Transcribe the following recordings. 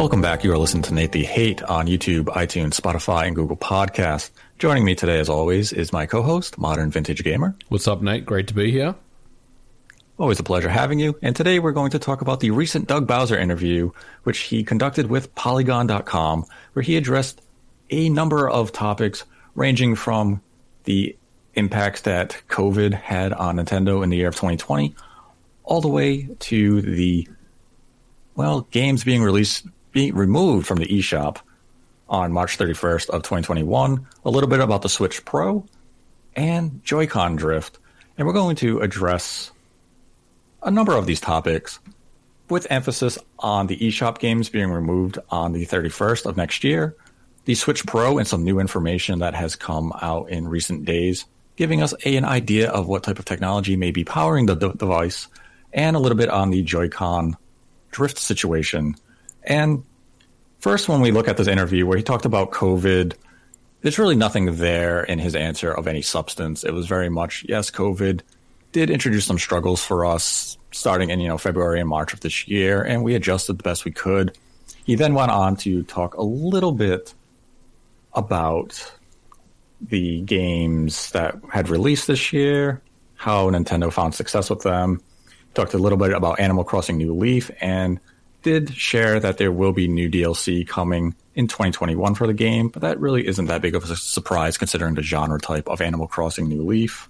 Welcome back. You are listening to Nate the Hate on YouTube, iTunes, Spotify, and Google Podcasts. Joining me today, as always, is my co-host, Modern Vintage Gamer. What's up, Nate? Great to be here. Always a pleasure having you. And today we're going to talk about the recent Doug Bowser interview, which he conducted with Polygon.com, where he addressed a number of topics ranging from the impacts that COVID had on Nintendo in the year of 2020, all the way to the, well, games being released being removed from the eShop on March 31st of 2021, a little bit about the Switch Pro and Joy-Con drift, and we're going to address a number of these topics with emphasis on the eShop games being removed on the 31st of next year, the Switch Pro and some new information that has come out in recent days, giving us a, an idea of what type of technology may be powering the de- device, and a little bit on the Joy-Con drift situation and first, when we look at this interview where he talked about COVID, there's really nothing there in his answer of any substance. It was very much, yes, COVID did introduce some struggles for us starting in, you know, February and March of this year, and we adjusted the best we could. He then went on to talk a little bit about the games that had released this year, how Nintendo found success with them. Talked a little bit about Animal Crossing New Leaf and did share that there will be new DLC coming in 2021 for the game, but that really isn't that big of a surprise considering the genre type of Animal Crossing New Leaf.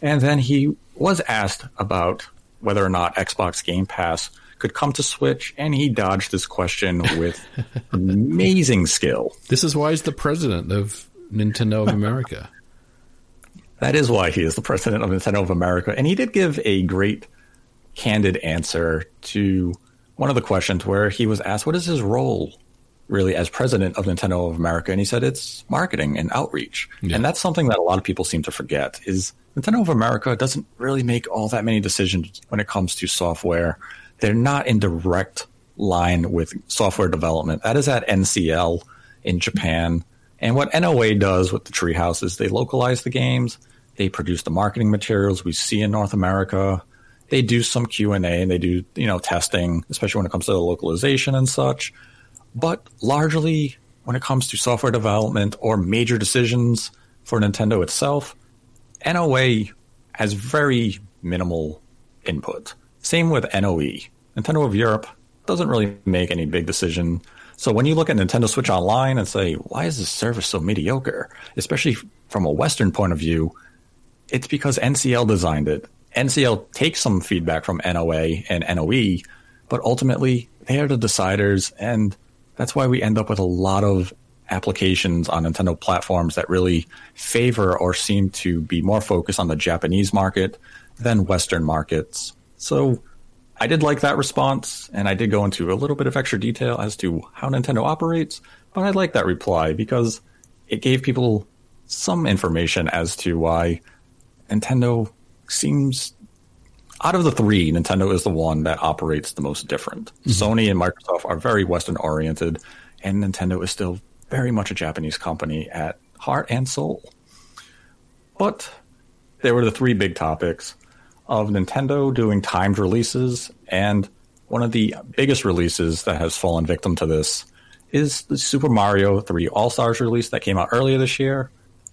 And then he was asked about whether or not Xbox Game Pass could come to Switch, and he dodged this question with amazing skill. This is why he's the president of Nintendo of America. that is why he is the president of Nintendo of America, and he did give a great, candid answer to one of the questions where he was asked, what is his role really as president of Nintendo of America? And he said, it's marketing and outreach. Yeah. And that's something that a lot of people seem to forget is Nintendo of America doesn't really make all that many decisions when it comes to software. They're not in direct line with software development. That is at NCL in Japan. And what NOA does with the Treehouse is they localize the games, they produce the marketing materials we see in North America, they do some Q and A and they do you know testing, especially when it comes to the localization and such. But largely, when it comes to software development or major decisions for Nintendo itself, NOA has very minimal input. Same with NOE. Nintendo of Europe doesn't really make any big decision. So when you look at Nintendo Switch Online and say, why is this service so mediocre? Especially from a Western point of view, it's because NCL designed it. NCL takes some feedback from NOA and NOE, but ultimately they are the deciders, and that's why we end up with a lot of applications on Nintendo platforms that really favor or seem to be more focused on the Japanese market than Western markets. So I did like that response, and I did go into a little bit of extra detail as to how Nintendo operates, but I like that reply because it gave people some information as to why Nintendo seems out of the three, Nintendo is the one that operates the most different. Mm-hmm. Sony and Microsoft are very Western oriented, and Nintendo is still very much a Japanese company at heart and soul. But there were the three big topics of Nintendo doing timed releases, and one of the biggest releases that has fallen victim to this is the Super Mario 3 All Stars release that came out earlier this year,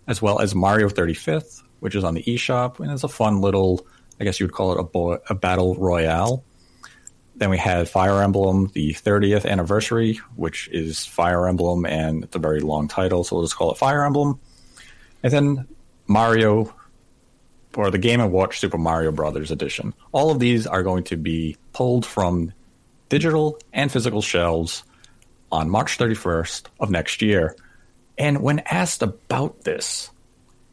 as well as Mario 35th, which is on the eShop, and it's a fun little, I guess you would call it a, bo- a battle royale. Then we had Fire Emblem, the 30th anniversary, which is Fire Emblem, and it's a very long title, so we'll just call it Fire Emblem. And then Mario, or the Game & Watch Super Mario Brothers edition. All of these are going to be pulled from digital and physical shelves on March 31st of next year. And when asked about this,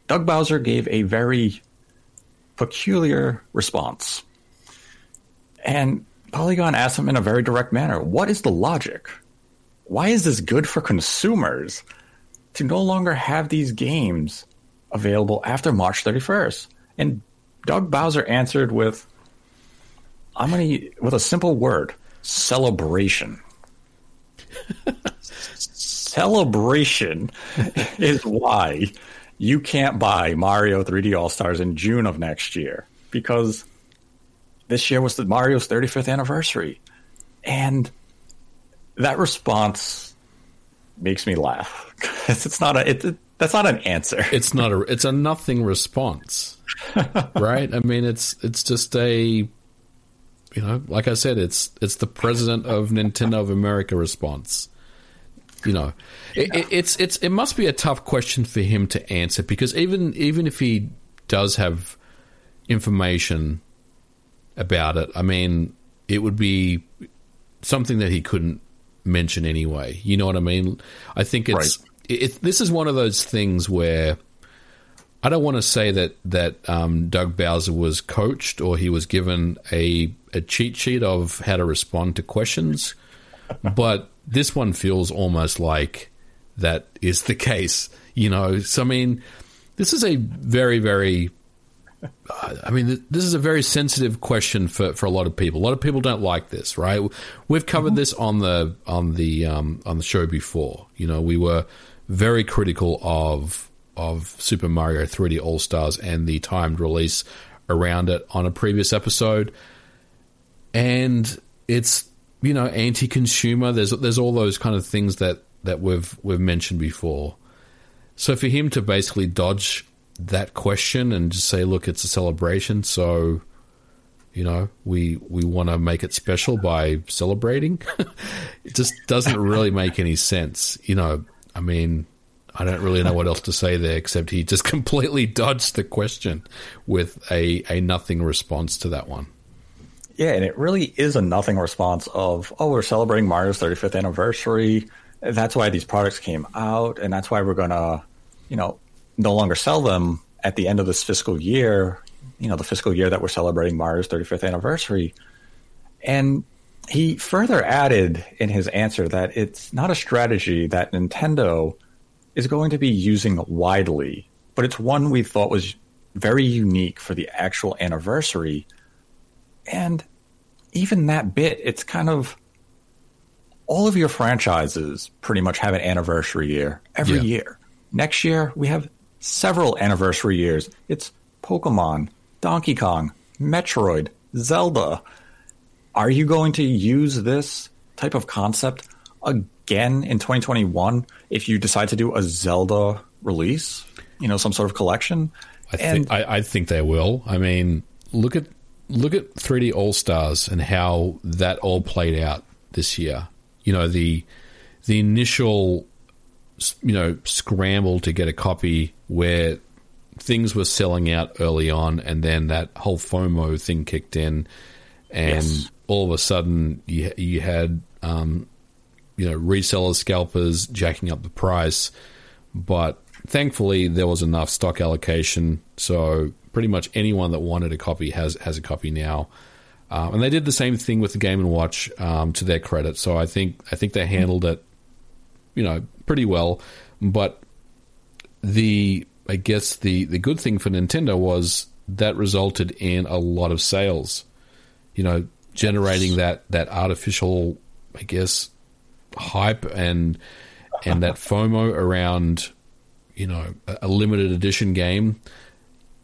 Doug Bowser gave a very peculiar response. And Polygon asked him in a very direct manner what is the logic? Why is this good for consumers to no longer have these games available after March 31st? And Doug Bowser answered with, I'm going to, with a simple word celebration. celebration is why you can't buy Mario 3D All Stars in June of next year because this year was the Mario's 35th anniversary. And that response makes me laugh because it's not a that's not an answer. It's not a it's a nothing response, right? I mean, it's it's just a you know, like I said, it's it's the president of Nintendo of America response. You know, it, it, it's it's it must be a tough question for him to answer because even even if he does have information about it, I mean, it would be something that he couldn't mention anyway. You know what I mean? I think it's right. it, this is one of those things where I don't want to say that that um, Doug Bowser was coached or he was given a a cheat sheet of how to respond to questions, but this one feels almost like that is the case. You know, so I mean, this is a very very I mean, this is a very sensitive question for, for a lot of people. A lot of people don't like this, right? We've covered mm-hmm. this on the on the um, on the show before. You know, we were very critical of of Super Mario 3D All Stars and the timed release around it on a previous episode, and it's you know anti-consumer. There's there's all those kind of things that that we've we've mentioned before. So for him to basically dodge that question and just say, look, it's a celebration, so you know we we want to make it special by celebrating. it just doesn't really make any sense. You know, I mean, I don't really know what else to say there except he just completely dodged the question with a a nothing response to that one. Yeah, and it really is a nothing response of, oh, we're celebrating Mario's 35th anniversary. That's why these products came out, and that's why we're going to, you know, no longer sell them at the end of this fiscal year, you know, the fiscal year that we're celebrating Mario's 35th anniversary. And he further added in his answer that it's not a strategy that Nintendo is going to be using widely, but it's one we thought was very unique for the actual anniversary. And even that bit, it's kind of all of your franchises pretty much have an anniversary year every yeah. year. Next year, we have several anniversary years. It's Pokemon, Donkey Kong, Metroid, Zelda. Are you going to use this type of concept again in 2021 if you decide to do a Zelda release? You know, some sort of collection. I think I, I think they will. I mean, look at look at 3D All Stars and how that all played out this year. You know the the initial you know scramble to get a copy where things were selling out early on, and then that whole FOMO thing kicked in, and yes. all of a sudden you you had um, you know resellers, scalpers jacking up the price, but thankfully there was enough stock allocation, so pretty much anyone that wanted a copy has has a copy now. Um, and they did the same thing with the Game and Watch, um, to their credit. So I think I think they handled it, you know, pretty well. But the I guess the the good thing for Nintendo was that resulted in a lot of sales. You know, generating that that artificial, I guess, hype and and that FOMO around, you know, a, a limited edition game.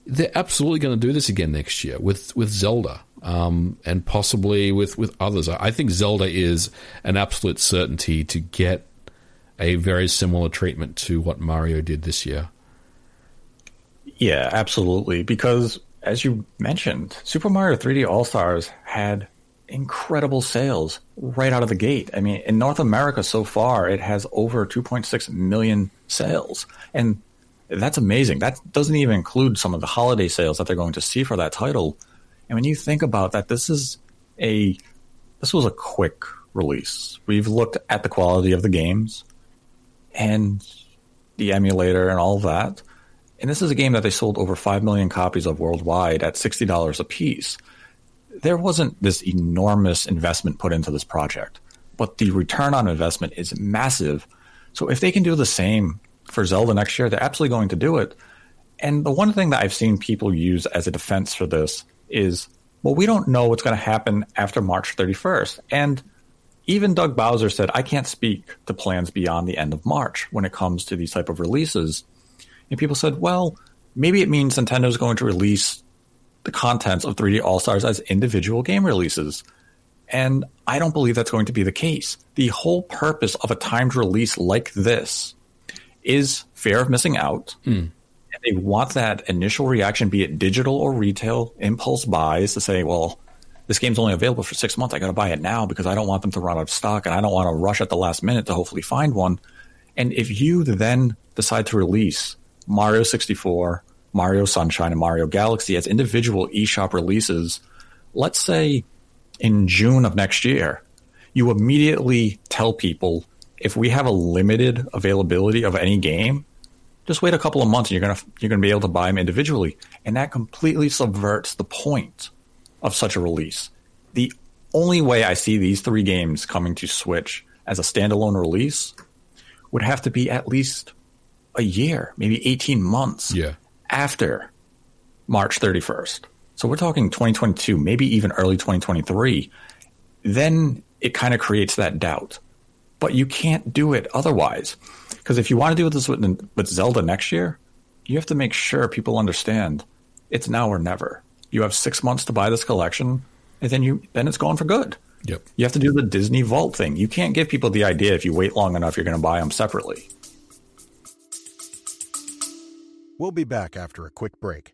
They're absolutely going to do this again next year with with Zelda. Um, and possibly with, with others. I think Zelda is an absolute certainty to get a very similar treatment to what Mario did this year. Yeah, absolutely. Because as you mentioned, Super Mario 3D All Stars had incredible sales right out of the gate. I mean, in North America so far, it has over 2.6 million sales. And that's amazing. That doesn't even include some of the holiday sales that they're going to see for that title. And when you think about that, this is a this was a quick release. We've looked at the quality of the games and the emulator and all that. And this is a game that they sold over 5 million copies of worldwide at $60 a piece. There wasn't this enormous investment put into this project, but the return on investment is massive. So if they can do the same for Zelda next year, they're absolutely going to do it. And the one thing that I've seen people use as a defense for this is, well, we don't know what's going to happen after March 31st. And even Doug Bowser said, I can't speak to plans beyond the end of March when it comes to these type of releases. And people said, well, maybe it means Nintendo is going to release the contents of 3D All Stars as individual game releases. And I don't believe that's going to be the case. The whole purpose of a timed release like this is fear of missing out. Mm. They want that initial reaction, be it digital or retail, impulse buys to say, well, this game's only available for six months. I got to buy it now because I don't want them to run out of stock and I don't want to rush at the last minute to hopefully find one. And if you then decide to release Mario 64, Mario Sunshine, and Mario Galaxy as individual eShop releases, let's say in June of next year, you immediately tell people if we have a limited availability of any game, just wait a couple of months and you're gonna you're gonna be able to buy them individually, and that completely subverts the point of such a release. The only way I see these three games coming to Switch as a standalone release would have to be at least a year, maybe 18 months yeah. after March 31st. So we're talking 2022, maybe even early 2023. Then it kind of creates that doubt. But you can't do it otherwise. Because if you want to do this with, with Zelda next year, you have to make sure people understand it's now or never. You have six months to buy this collection, and then you then it's gone for good. Yep. You have to do the Disney Vault thing. You can't give people the idea if you wait long enough you're going to buy them separately. We'll be back after a quick break.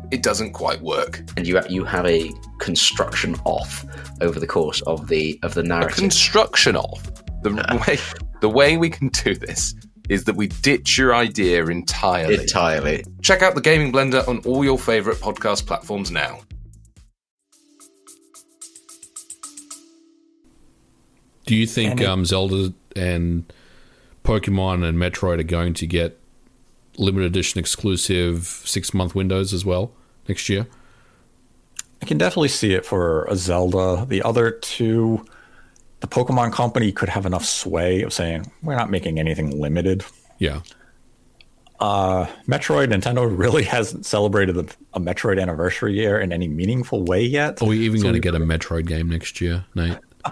it doesn't quite work. And you you have a construction off over the course of the of the narrative. A construction off. The way the way we can do this is that we ditch your idea entirely. Entirely. Check out the Gaming Blender on all your favorite podcast platforms now. Do you think um, Zelda and Pokemon and Metroid are going to get limited edition exclusive six month windows as well next year? I can definitely see it for a Zelda. The other two, the Pokemon Company could have enough sway of saying, we're not making anything limited. Yeah. Uh, Metroid, Nintendo really hasn't celebrated a, a, Metroid anniversary year in any meaningful way yet. Are we even so going to get a Metroid game next year, Nate?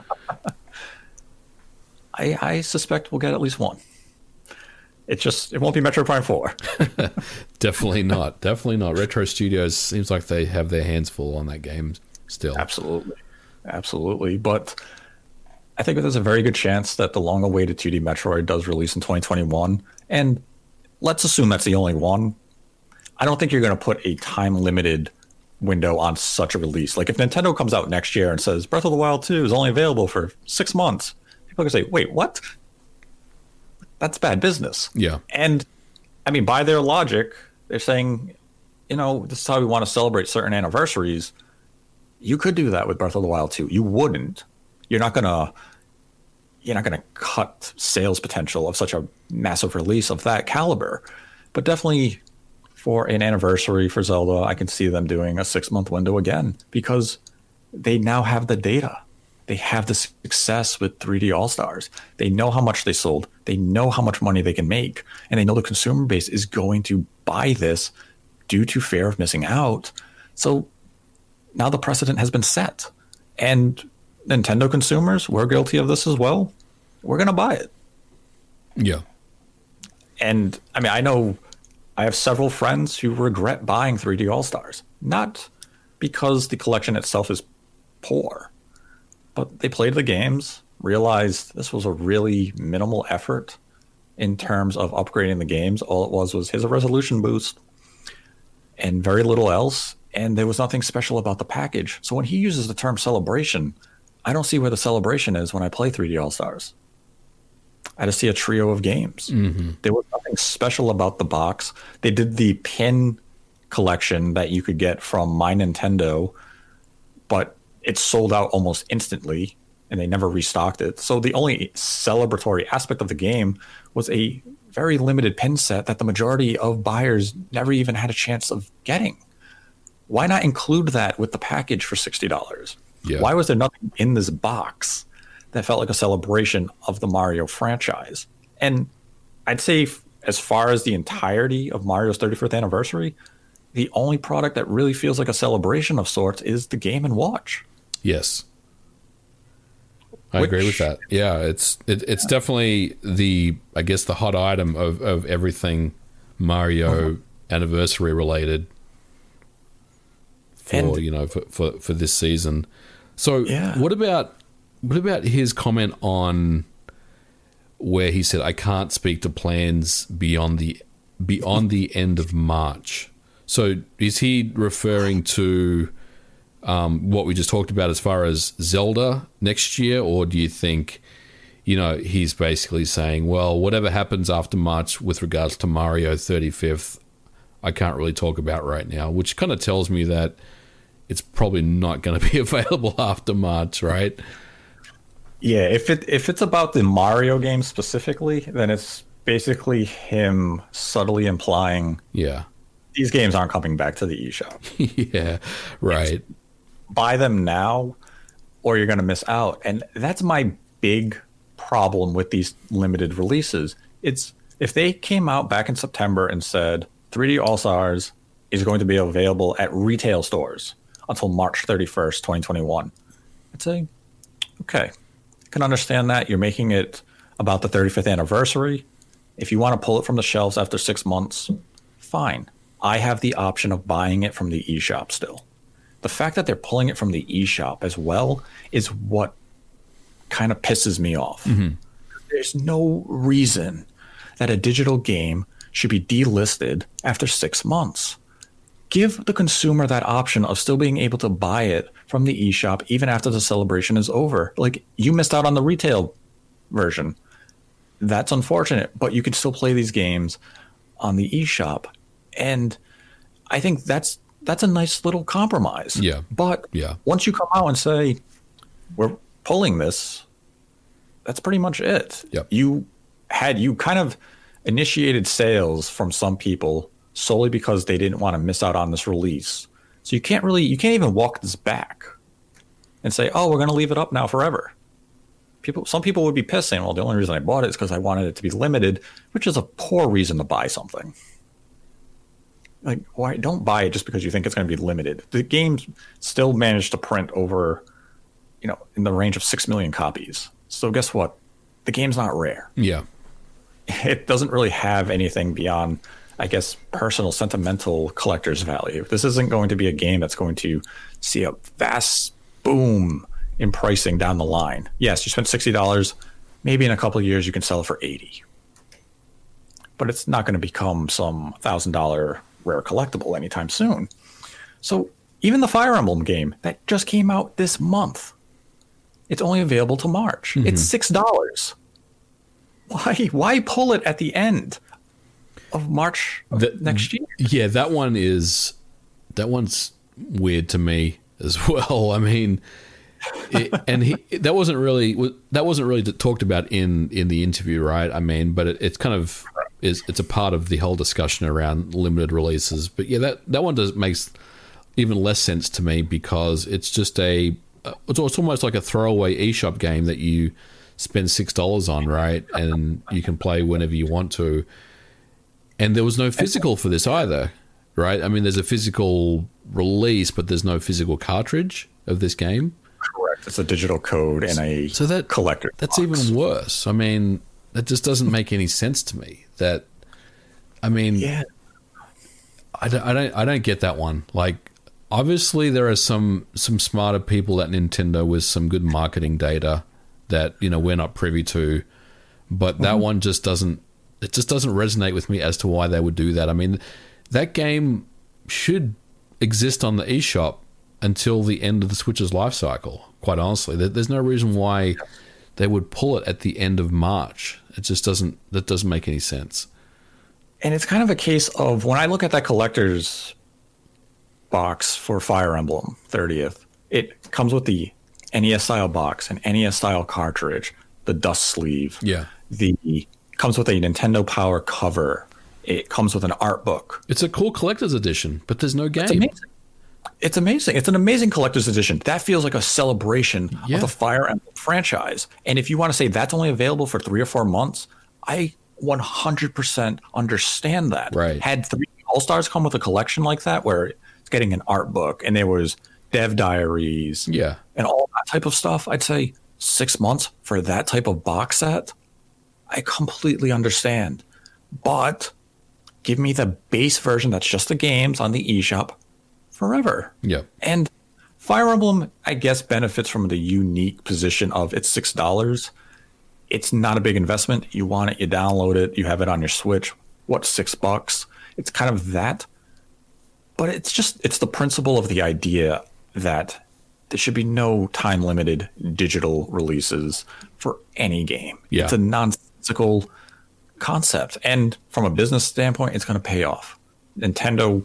I, I suspect we'll get at least one. It just it won't be Metroid Prime Four. Definitely not. Definitely not. Retro Studios seems like they have their hands full on that game still. Absolutely, absolutely. But I think there's a very good chance that the long-awaited 2D Metroid does release in 2021, and let's assume that's the only one. I don't think you're going to put a time-limited window on such a release. Like if Nintendo comes out next year and says Breath of the Wild 2 is only available for six months, people are going to say, "Wait, what?" That's bad business. Yeah. And I mean, by their logic, they're saying, you know, this is how we want to celebrate certain anniversaries. You could do that with Breath of the Wild too. You wouldn't. You're not gonna you're not gonna cut sales potential of such a massive release of that caliber. But definitely for an anniversary for Zelda, I can see them doing a six month window again because they now have the data they have the success with 3D All Stars. They know how much they sold. They know how much money they can make, and they know the consumer base is going to buy this due to fear of missing out. So now the precedent has been set, and Nintendo consumers, we're guilty of this as well. We're going to buy it. Yeah. And I mean, I know I have several friends who regret buying 3D All Stars, not because the collection itself is poor but they played the games, realized this was a really minimal effort in terms of upgrading the games. All it was was his resolution boost and very little else. And there was nothing special about the package. So when he uses the term celebration, I don't see where the celebration is when I play 3D All Stars. I just see a trio of games. Mm-hmm. There was nothing special about the box. They did the pin collection that you could get from My Nintendo, but it sold out almost instantly and they never restocked it. So the only celebratory aspect of the game was a very limited pin set that the majority of buyers never even had a chance of getting. Why not include that with the package for $60? Yeah. Why was there nothing in this box that felt like a celebration of the Mario franchise? And I'd say as far as the entirety of Mario's 35th anniversary, the only product that really feels like a celebration of sorts is the Game and Watch. Yes. I agree with that. Yeah, it's it, it's definitely the I guess the hot item of, of everything Mario uh-huh. anniversary related for And- you know for, for, for this season. So Yeah. what about what about his comment on where he said I can't speak to plans beyond the beyond the end of March. So is he referring to um, what we just talked about as far as Zelda next year, or do you think, you know, he's basically saying, well, whatever happens after March with regards to Mario 35th, I can't really talk about right now, which kind of tells me that it's probably not going to be available after March, right? Yeah, if it if it's about the Mario game specifically, then it's basically him subtly implying Yeah. these games aren't coming back to the eShop. yeah. Right. Buy them now or you're going to miss out. And that's my big problem with these limited releases. It's if they came out back in September and said 3D All Stars is going to be available at retail stores until March 31st, 2021. I'd say, okay, I can understand that. You're making it about the 35th anniversary. If you want to pull it from the shelves after six months, fine. I have the option of buying it from the eShop still. The fact that they're pulling it from the eShop as well is what kind of pisses me off. Mm-hmm. There's no reason that a digital game should be delisted after six months. Give the consumer that option of still being able to buy it from the eShop even after the celebration is over. Like you missed out on the retail version. That's unfortunate, but you can still play these games on the eShop. And I think that's that's a nice little compromise. Yeah. But Yeah. once you come out and say we're pulling this, that's pretty much it. Yep. You had you kind of initiated sales from some people solely because they didn't want to miss out on this release. So you can't really you can't even walk this back and say, "Oh, we're going to leave it up now forever." People some people would be pissed saying, "Well, the only reason I bought it is because I wanted it to be limited," which is a poor reason to buy something. Like, why don't buy it just because you think it's going to be limited? The game still managed to print over, you know, in the range of six million copies. So guess what? The game's not rare. Yeah. It doesn't really have anything beyond, I guess, personal, sentimental collector's value. This isn't going to be a game that's going to see a vast boom in pricing down the line. Yes, you spent sixty dollars. Maybe in a couple of years you can sell it for eighty. But it's not going to become some thousand dollar rare collectible anytime soon. So even the Fire Emblem game that just came out this month, it's only available till March. Mm-hmm. It's six dollars. Why? Why pull it at the end of March of The- next year? Yeah, that one is that one's weird to me as well. I mean, it, and he that wasn't really that wasn't really talked about in in the interview, right? I mean, but it, it's kind of is it's a part of the whole discussion around limited releases. But yeah, that that one does makes even less sense to me because it's just a uh, it's, it's almost like a throwaway eShop game that you spend six dollars on, right? And you can play whenever you want to. And there was no physical for this either, right? I mean, there's a physical release, but there's no physical cartridge of this game. Correct. It's a digital code and a So that collector. That's box. even worse. I mean, that just doesn't make any sense to me. That, I mean, yeah. I don't, I don't, I don't get that one. Like, obviously, there are some some smarter people at Nintendo with some good marketing data that you know we're not privy to, but that mm-hmm. one just doesn't. It just doesn't resonate with me as to why they would do that. I mean, that game should exist on the eShop until the end of the Switch's life cycle. Quite honestly, there's no reason why they would pull it at the end of March. It just doesn't. That doesn't make any sense. And it's kind of a case of when I look at that collector's box for Fire Emblem 30th, it comes with the NES style box, an NES style cartridge, the dust sleeve. Yeah. The comes with a Nintendo Power cover. It comes with an art book. It's a cool collector's edition, but there's no game. It's amazing. It's an amazing collector's edition. That feels like a celebration Yeah. of the Fire Emblem franchise. And if you want to say that's only available for three or four months, I 100% understand that. Right. Had three All Stars come with a collection like that, where it's getting an art book and there was dev diaries Yeah. and all that type of stuff, I'd say six months for that type of box set. I completely understand. But give me the base version that's just the games on the eShop forever. Yeah. And Fire Emblem, I guess, benefits from the unique position of it's six dollars. It's not a big investment. You want it, you download it, you have it on your Switch. What six bucks? It's kind of that. But it's just it's the principle of the idea that there should be no time limited digital releases for any game. Yeah. It's a nonsensical concept. And from a business standpoint, it's going to pay off. Nintendo,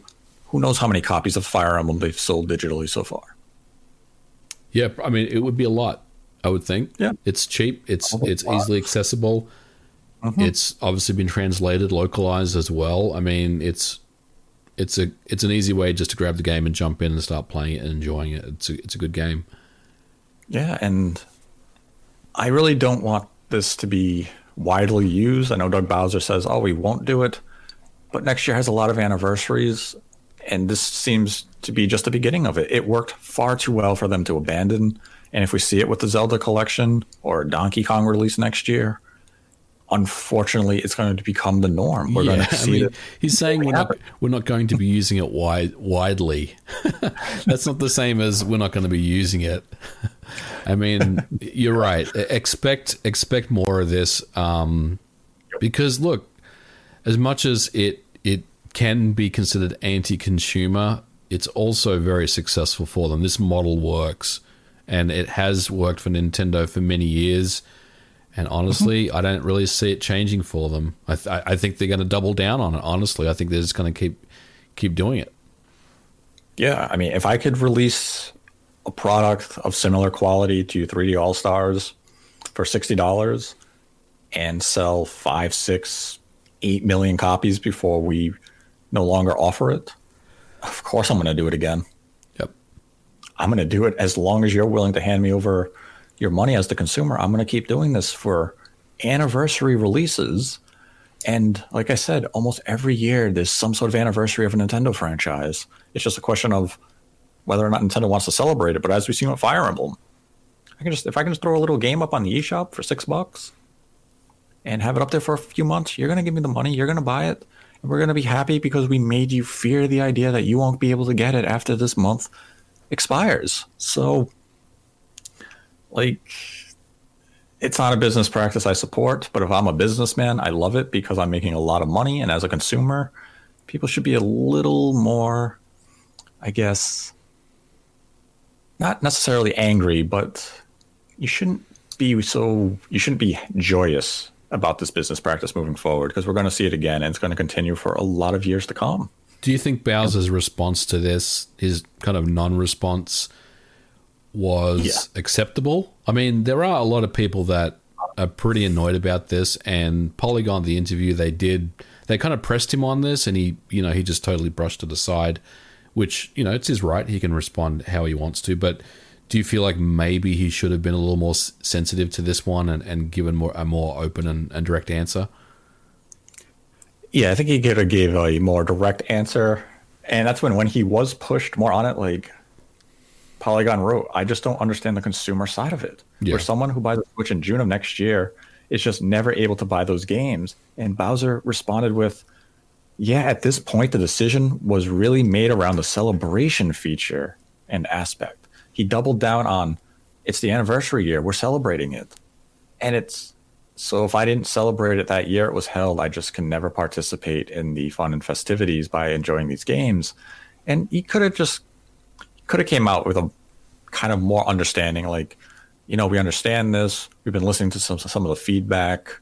who knows how many copies of Fire Emblem they've sold digitally so far? Yeah, I mean, it would be a lot. I would think. Yeah. it's cheap. It's Probably it's easily accessible. Mm-hmm. It's obviously been translated, localized as well. I mean, it's it's a it's an easy way just to grab the game and jump in and start playing it and enjoying it. It's a, it's a good game. Yeah, and I really don't want this to be widely used. I know Doug Bowser says, "Oh, we won't do it," but next year has a lot of anniversaries, and this seems to be just the beginning of it. It worked far too well for them to abandon, and if we see it with the Zelda collection or a Donkey Kong release next year, unfortunately, it's going to become the norm. We're going Yeah, to I see mean, it. he's saying we're not we're not going to be using it wide widely. That's not the same as we're not going to be using it. I mean, you're right. Expect expect more of this um, because look, as much as it can be considered anti-consumer, it's also very successful for them. This model works, and it has worked for Nintendo for many years. And honestly, mm-hmm. I don't really see it changing for them. I, th- I think they're going to double down on it. Honestly, I think they're just going to keep keep doing it. Yeah, I mean, if I could release a product of similar quality to 3D All Stars for sixty dollars and sell five, six, eight million copies before we no longer offer it, of course I'm going to do it again. Yep. I'm going to do it as long as you're willing to hand me over your money as the consumer. I'm going to keep doing this for anniversary releases. And like I said, almost every year there's some sort of anniversary of a Nintendo franchise. It's just a question of whether or not Nintendo wants to celebrate it. But as we've seen with Fire Emblem, I can just if I can just throw a little game up on the eShop for six bucks and have it up there for a few months, you're gonna give me the money, you're gonna buy it, we're gonna be happy because we made you fear the idea that you won't be able to get it after this month expires. So like it's not a business practice I support, but if I'm a businessman, I love it because I'm making a lot of money. And as a consumer, people should be a little more, I guess, not necessarily angry, but you shouldn't be so, you shouldn't be joyous about this business practice moving forward because we're going to see it again and it's going to continue for a lot of years to come. Do you think Bowser's response to this, his kind of non-response, was Yeah. acceptable? I mean, there are a lot of people that are pretty annoyed about this, and Polygon, the interview they did, they kind of pressed him on this, and he, you know, he just totally brushed it aside. Which you know, it's his right; he can respond how he wants to. But do you feel like maybe he should have been a little more sensitive to this one and, and given more a more open and, and direct answer? Yeah, I think he could have gave a more direct answer, and that's when when he was pushed more on it. Like Polygon wrote, I just don't understand the consumer side of it. Yeah. Where someone who buys a Switch in June of next year is just never able to buy those games, and Bowser responded with, "Yeah, at this point, the decision was really made around the celebration feature and aspect. He doubled down on, it's the anniversary year, we're celebrating it, and it's." So if I didn't celebrate it that year it was held, I just can never participate in the fun and festivities by enjoying these games. And he could have just could have came out with a kind of more understanding, like, you know, we understand this. We've been listening to some some of the feedback,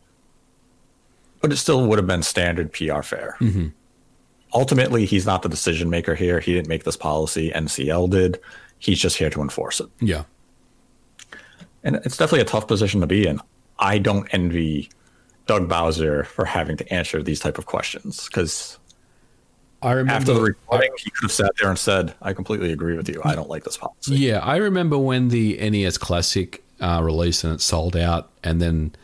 but it still would have been standard PR fare. Mm-hmm. Ultimately, he's not the decision maker here. He didn't make this policy. NCL did. He's just here to enforce it Yeah, and it's definitely a tough position to be in. I don't envy Doug Bowser for having to answer these type of questions because I remember after the recording, he could have sat there and said, "I completely agree with you. I don't like this policy." Yeah, I remember when the NES Classic uh, released and it sold out, and then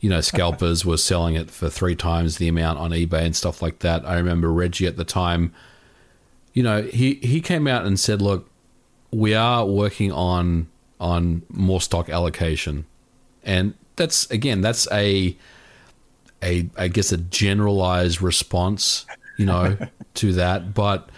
you know, scalpers were selling it for three times the amount on eBay and stuff like that. I remember Reggie at the time, you know, he, he came out and said, look, we are working on on more stock allocation. And that's again, that's a a I guess a generalized response, you know, to that. But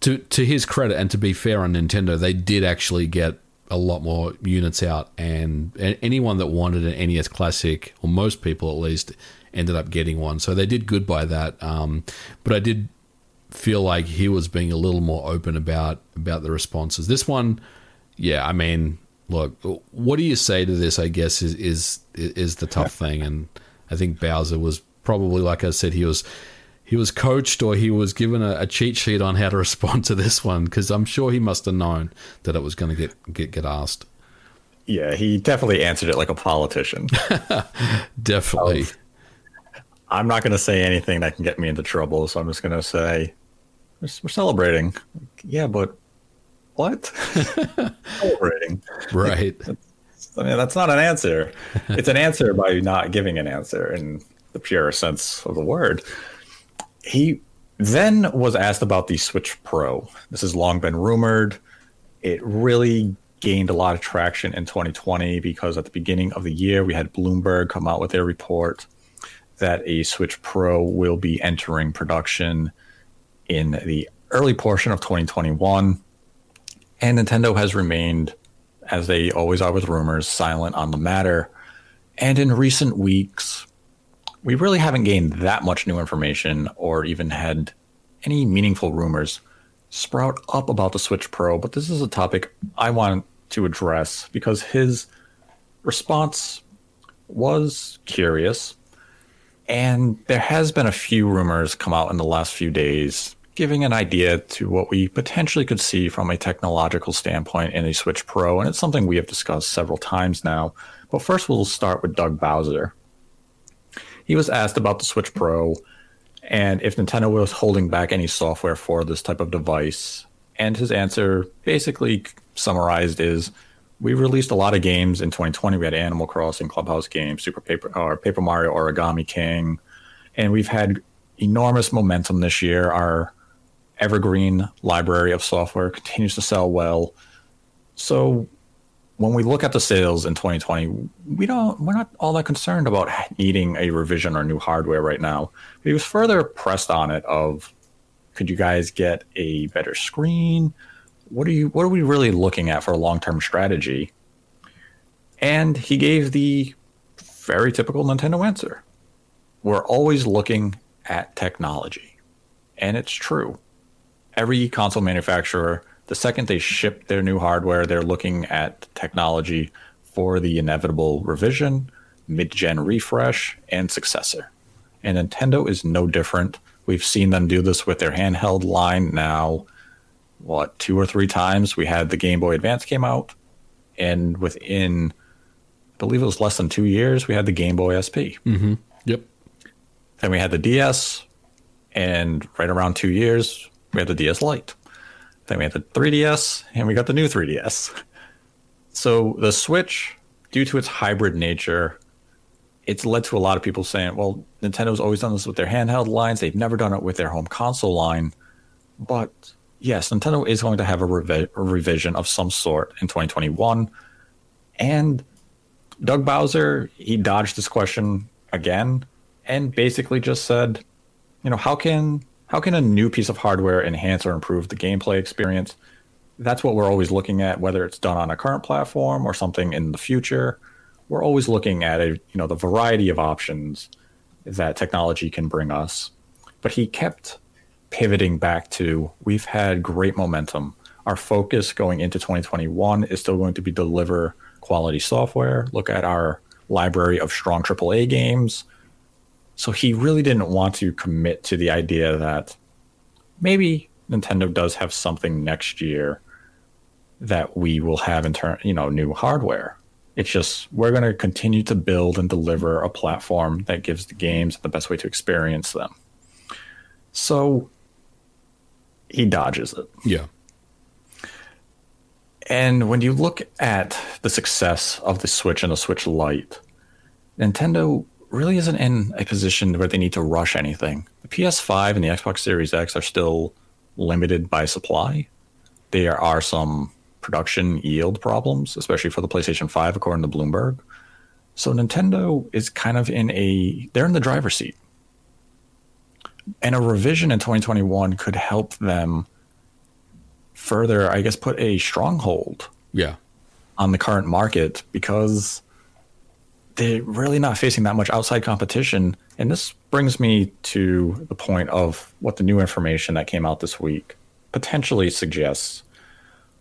to to his credit and to be fair on Nintendo, they did actually get a lot more units out, and, and anyone that wanted an NES Classic, or most people at least, ended up getting one. So they did good by that. Um, but I did feel like he was being a little more open about about the responses. This one, yeah, I mean, look, what do you say to this? I guess is is is the tough thing, and I think Bowser was probably, like I said, he was he was coached or he was given a, a cheat sheet on how to respond to this one because I'm sure he must have known that it was going to get, get get asked. Yeah, he definitely answered it like a politician. definitely. I'm not going to say anything that can get me into trouble, so I'm just going to say we're, we're celebrating. Yeah, but what? celebrating. Right. I mean, that's not an answer. It's an answer by not giving an answer in the pure sense of the word. He then was asked about the Switch Pro. This has long been rumored. It really gained a lot of traction in 2020 because at the beginning of the year, we had Bloomberg come out with their report that a Switch Pro will be entering production in the early portion of 2021. And Nintendo has remained, as they always are with rumors, silent on the matter. And in recent weeks, we really haven't gained that much new information or even had any meaningful rumors sprout up about the Switch Pro, but this is a topic I want to address because his response was curious. And there has been a few rumors come out in the last few days giving an idea to what we potentially could see from a technological standpoint in a Switch Pro. And it's something we have discussed several times now. But first, we'll start with Doug Bowser he was asked about the Switch Pro and if Nintendo was holding back any software for this type of device. And his answer basically summarized is we released a lot of games in 2020. We had Animal Crossing, Clubhouse Games, Super Paper, or Paper Mario Origami King, and we've had enormous momentum this year. Our evergreen library of software continues to sell well. So when we look at the sales in 2020, we don't we're not all that concerned about needing a revision or new hardware right now. He was further pressed on it of could you guys get a better screen? What are you what are we really looking at for a long-term strategy? And he gave the very typical Nintendo answer. We're always looking at technology. And it's true. Every console manufacturer the second they ship their new hardware, they're looking at technology for the inevitable revision, mid gen refresh, and successor. And Nintendo is no different. We've seen them do this with their handheld line now, what, two or three times. We had the Game Boy Advance came out, and within, I believe it was less than two years, we had the Game Boy SP. Mm-hmm. Yep. Then we had the DS, and right around two years, we had the DS Lite. Then we had the 3DS, and we got the new 3DS. So the Switch, due to its hybrid nature, it's led to a lot of people saying, well, Nintendo's always done this with their handheld lines. They've never done it with their home console line. But yes, Nintendo is going to have a, revi- a revision of some sort in 2021. And Doug Bowser, he dodged this question again and basically just said, you know, how can how can a new piece of hardware enhance or improve the gameplay experience? That's what we're always looking at, whether it's done on a current platform or something in the future. We're always looking at a, you know the variety of options that technology can bring us. But he kept pivoting back to we've had great momentum. Our focus going into 2021 is still going to be deliver quality software. Look at our library of strong AAA games so he really didn't want to commit to the idea that maybe Nintendo does have something next year that we will have in turn, you know, new hardware. It's just we're going to continue to build and deliver a platform that gives the games the best way to experience them. So he dodges it. Yeah. And when you look at the success of the Switch and the Switch Lite, Nintendo really isn't in a position where they need to rush anything. The PS5 and the Xbox Series X are still limited by supply. There are some production yield problems, especially for the PlayStation 5, according to Bloomberg. So Nintendo is kind of in a they're in the driver's seat. And a revision in 2021 could help them further, I guess, put a stronghold Yeah. on the current market because they're really not facing that much outside competition. And this brings me to the point of what the new information that came out this week potentially suggests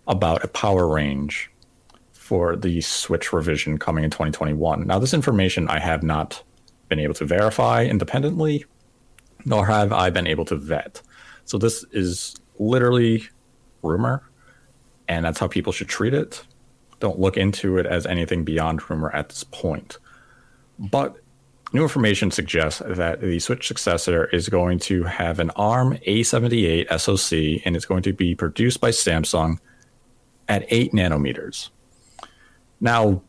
about a power range for the Switch revision coming in 2021. Now, this information I have not been able to verify independently, nor have I been able to vet. So, this is literally rumor, and that's how people should treat it. Don't look into it as anything beyond rumor at this point. But new information suggests that the Switch successor is going to have an ARM A78 SoC and it's going to be produced by Samsung at 8 nanometers. Now,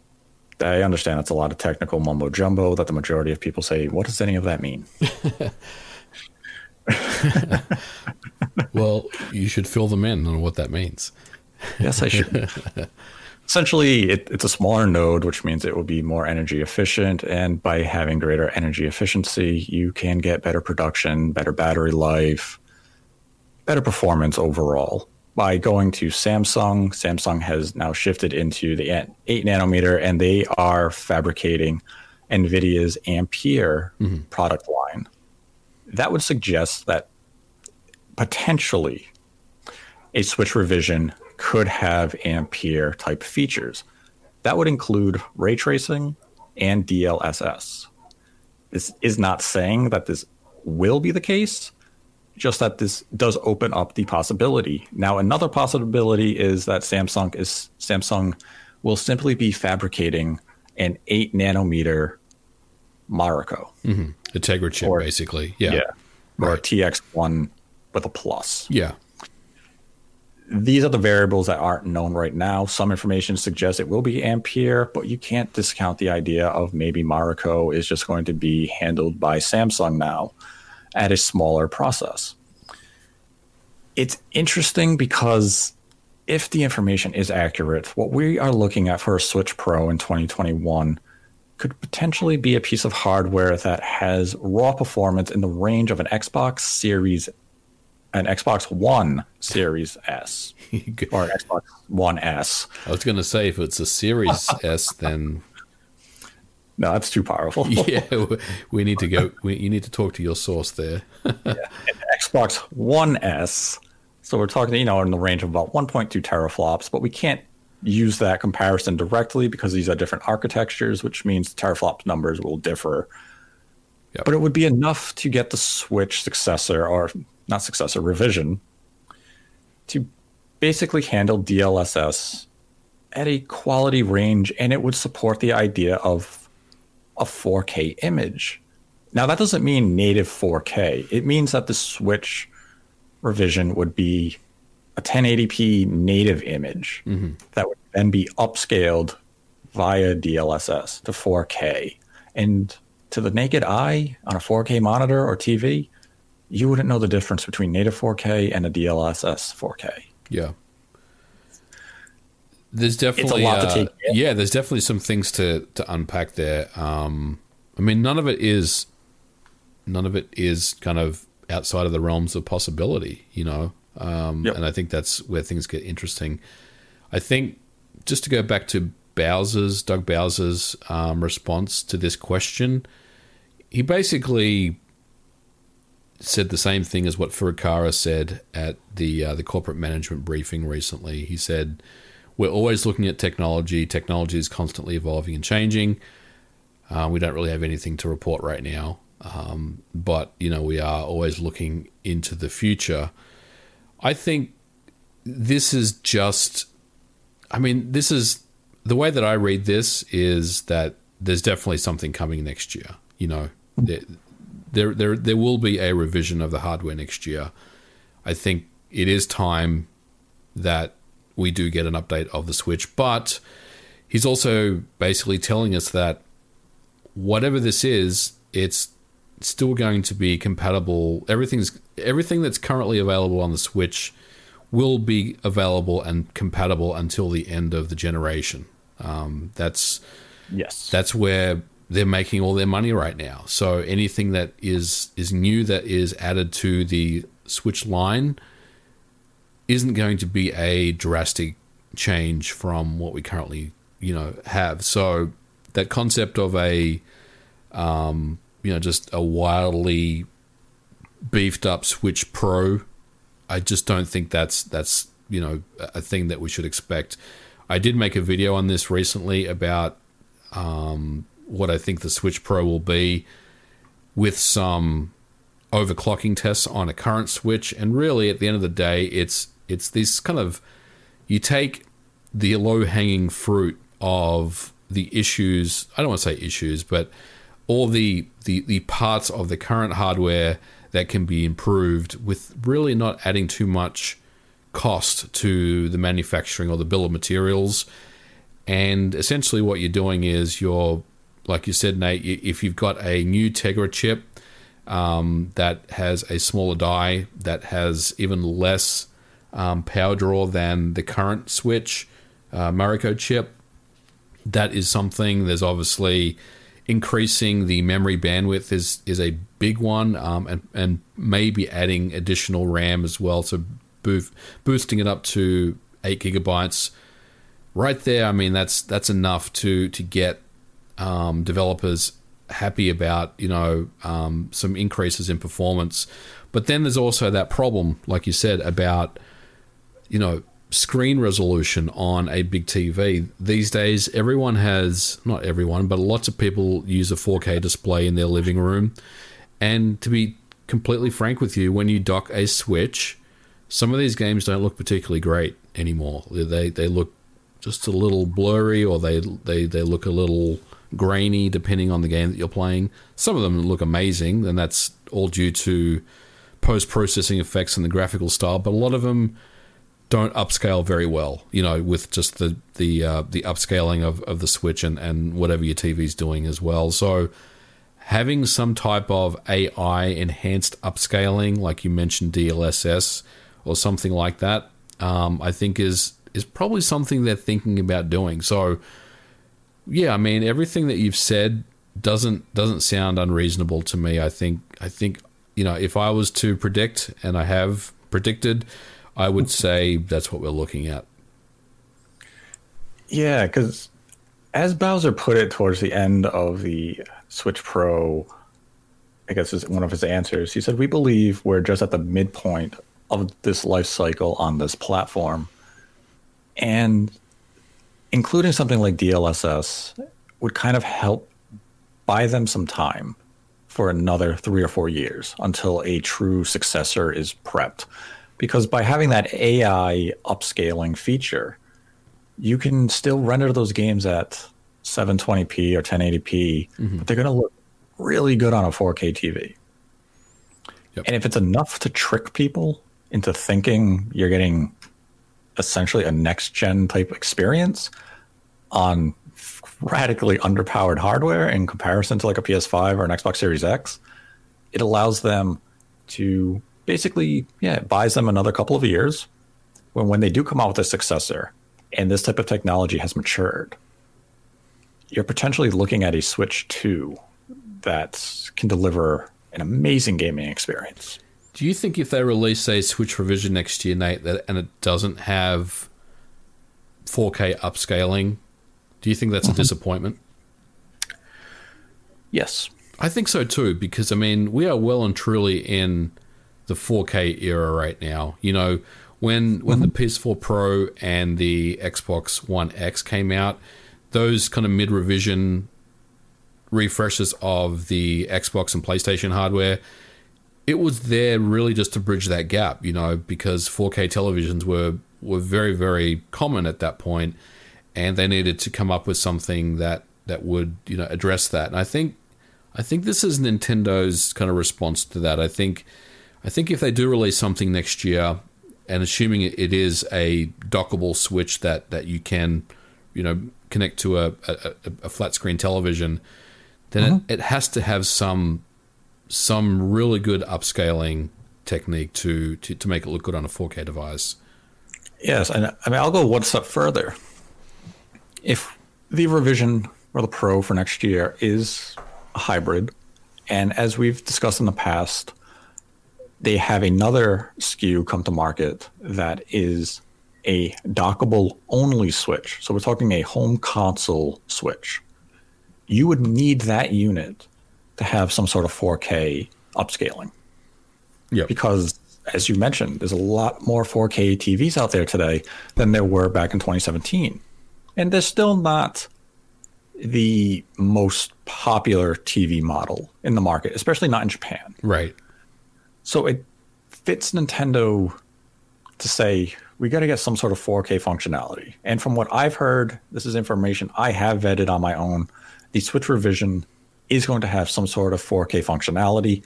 I understand that's a lot of technical mumbo jumbo that the majority of people say, what does any of that mean? Well, you should fill them in on what that means. Yes, I should. Essentially, it, it's a smaller node, which means it will be more energy efficient. And by having greater energy efficiency, you can get better production, better battery life, better performance overall. By going to Samsung, Samsung has now shifted into the 8 nanometer and they are fabricating NVIDIA's Ampere mm-hmm. product line. That would suggest that potentially a Switch revision could have Ampere type features. That would include ray tracing and DLSS. This is not saying that this will be the case, just that this does open up the possibility. Now, another possibility is that Samsung is Samsung will simply be fabricating an eight nanometer Mariko. The mm-hmm. Tegra chip, Or- basically. Yeah. Yeah. Or Right. TX1 with a plus. Yeah. These are the variables that aren't known right now. Some information suggests it will be Ampere, but you can't discount the idea of maybe Mariko is just going to be handled by Samsung now at a smaller process. It's interesting because if the information is accurate, what we are looking at for a Switch Pro in 2021 could potentially be a piece of hardware that has raw performance in the range of an Xbox Series an Xbox One Series S or an Xbox One S. I was going to say, if it's a Series S, then No, that's too powerful. yeah, we need to go. We, you need to talk to your source there. Xbox One S. So we're talking, you know, in the range of about 1.2 teraflops, but we can't use that comparison directly because these are different architectures, which means teraflop numbers will differ. Yep. But it would be enough to get the Switch successor, or not successor, revision, to basically handle DLSS at a quality range, and it would support the idea of a 4K image. Now, that doesn't mean native 4K. It means that the Switch revision would be a 1080p native image mm-hmm. that would then be upscaled via DLSS to 4K. And to the naked eye on a 4K monitor or TV, you wouldn't know the difference between native 4K and a DLSS 4K. Yeah. There's definitely lot to uh, take in. yeah, there's definitely some things to to unpack there. Um, I mean, none of it is none of it is kind of outside of the realms of possibility, you know. Um, Yep. And I think that's where things get interesting. I think just to go back to Bowser's Doug Bowser's um, response to this question, he basically said the same thing as what Furukawa said at the uh, the corporate management briefing recently. He said, "We're always looking at technology. Technology is constantly evolving and changing. Uh, we don't really have anything to report right now, um, but you know we are always looking into the future." I think this is just. I mean, this is the way that I read this is that there's definitely something coming next year. You know, there, there there will be a revision of the hardware next year. I think it is time that we do get an update of the Switch, but he's also basically telling us that whatever this is, it's still going to be compatible. Everything's everything that's currently available on the Switch will be available and compatible until the end of the generation. Um, that's Yes. that's where they're making all their money right now. So anything that is is new that is added to the Switch line isn't going to be a drastic change from what we currently, you know, have. So that concept of a um, you know, just a wildly beefed up Switch Pro, I just don't think that's that's, you know, a thing that we should expect. I did make a video on this recently about um, what I think the Switch Pro will be with some overclocking tests on a current Switch. And really, at the end of the day, it's it's this kind of you take the low hanging fruit of the issues. I don't want to say issues, but all the, the the parts of the current hardware that can be improved with really not adding too much cost to the manufacturing or the bill of materials. And essentially, what you're doing is you're, like you said, Nate, if you've got a new Tegra chip um, that has a smaller die, that has even less um, power draw than the current Switch uh, chip, that is something. There's obviously increasing the memory bandwidth is is a big one, um, and and maybe adding additional RAM as well, so boof, boosting it up to eight gigabytes. Right there, I mean that's that's enough to to get um, developers happy about you know um, some increases in performance. But then there's also that problem, like you said, about you know screen resolution on a big TV. These days, everyone has, not everyone, but lots of people use a 4K display in their living room. And to be completely frank with you, when you dock a Switch, some of these games don't look particularly great anymore. They, they look just a little blurry or they, they, they look a little grainy depending on the game that you're playing. Some of them look amazing, and that's all due to post processing effects and the graphical style, but a lot of them don't upscale very well, you know, with just the the uh, the upscaling of, of the Switch and, and whatever your TV's doing as well. So having some type of AI enhanced upscaling, like you mentioned DLSS or something like that, um, I think is is probably something they're thinking about doing. So yeah, I mean everything that you've said doesn't doesn't sound unreasonable to me. I think I think you know if I was to predict, and I have predicted I would say that's what we're looking at. Yeah, because as Bowser put it towards the end of the Switch Pro, I guess is one of his answers. He said, "We believe we're just at the midpoint of this life cycle on this platform, and including something like DLSS would kind of help buy them some time for another three or four years until a true successor is prepped." because by having that AI upscaling feature, you can still render those games at 720p or 1080p, mm-hmm. but they're going to look really good on a 4K TV. Yep. And if it's enough to trick people into thinking you're getting essentially a next gen type experience on radically underpowered hardware in comparison to like a PS5 or an Xbox Series X, it allows them to basically, yeah, it buys them another couple of years. When when they do come out with a successor, and this type of technology has matured, you're potentially looking at a Switch 2 that can deliver an amazing gaming experience. Do you think if they release a Switch revision next year, Nate, that and it doesn't have 4K upscaling, do you think that's mm-hmm. a disappointment? Yes. I think so too, because I mean, we are well and truly in the 4K era right now. You know, when when mm-hmm. the PS4 Pro and the Xbox One X came out, those kind of mid revision refreshes of the Xbox and PlayStation hardware, it was there really just to bridge that gap, you know, because 4K televisions were were very very common at that point and they needed to come up with something that that would, you know, address that. And I think I think this is Nintendo's kind of response to that. I think I think if they do release something next year, and assuming it is a dockable switch that, that you can, you know, connect to a, a, a flat screen television, then it, mm-hmm. it has to have some some really good upscaling technique to, to to make it look good on a 4K device. Yes, and I mean I'll go one step further. If the revision or the Pro for next year is a hybrid, and as we've discussed in the past, they have another SKU come to market that is a dockable only switch. So we're talking a home console switch. You would need that unit to have some sort of 4K upscaling Yeah. because as you mentioned, there's a lot more 4K TVs out there today than there were back in 2017. And they're still not the most popular TV model in the market, especially not in Japan. Right. So it fits Nintendo to say, we got to get some sort of 4K functionality. And from what I've heard, this is information I have vetted on my own. The Switch revision is going to have some sort of 4K functionality.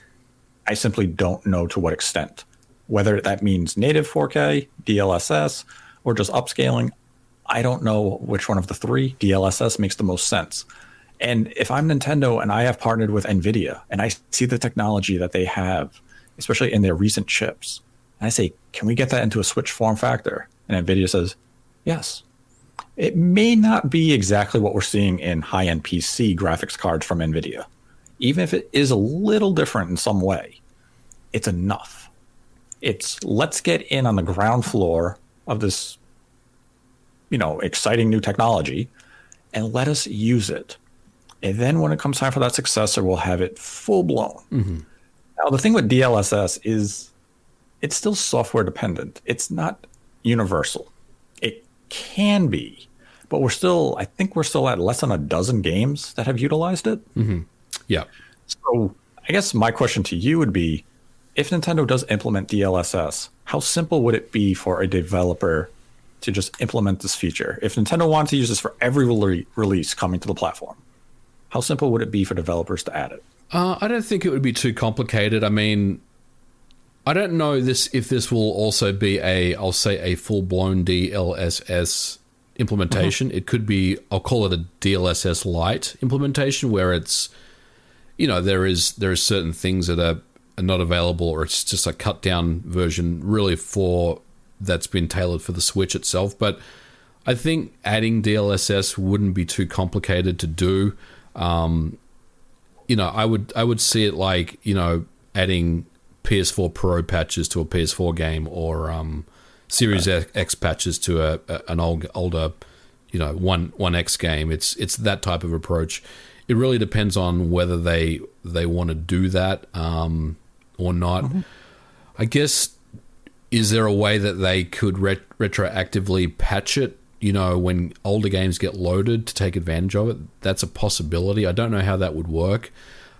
I simply don't know to what extent. Whether that means native 4K, DLSS, or just upscaling, I don't know which one of the three. DLSS makes the most sense. And if I'm Nintendo and I have partnered with NVIDIA and I see the technology that they have, especially in their recent chips, and I say, can we get that into a Switch form factor? And NVIDIA says, yes. It may not be exactly what we're seeing in high end PC graphics cards from NVIDIA. Even if it is a little different in some way, it's enough. It's let's get in on the ground floor of this, you know, exciting new technology and let us use it. And then when it comes time for that successor, we'll have it full blown. Mm-hmm. Now, the thing with DLSS is it's still software dependent. It's not universal. Can be, but we're still, I think we're still at less than a dozen games that have utilized it. Yeah. So I guess my question to you would be if Nintendo does implement DLSS, how simple would it be for a developer to just implement this feature? If Nintendo wanted to use this for every rele- release coming to the platform, how simple would it be for developers to add it? Uh, I don't think it would be too complicated. I mean, I don't know this if this will also be a I'll say a full blown DLSS implementation. It could be I'll call it a DLSS light implementation where it's you know there is there is certain things that are, are not available or it's just a cut down version really for that's been tailored for the Switch itself. But I think adding DLSS wouldn't be too complicated to do. Um, you know, I would I would see it like you know adding PS4 Pro patches to a PS4 game or um, Series X patches to a, a an old older you know one one X game. It's it's that type of approach. It really depends on whether they they want to do that um, or not. I guess is there a way that they could ret- retroactively patch it? You know, when older games get loaded to take advantage of it, that's a possibility. I don't know how that would work.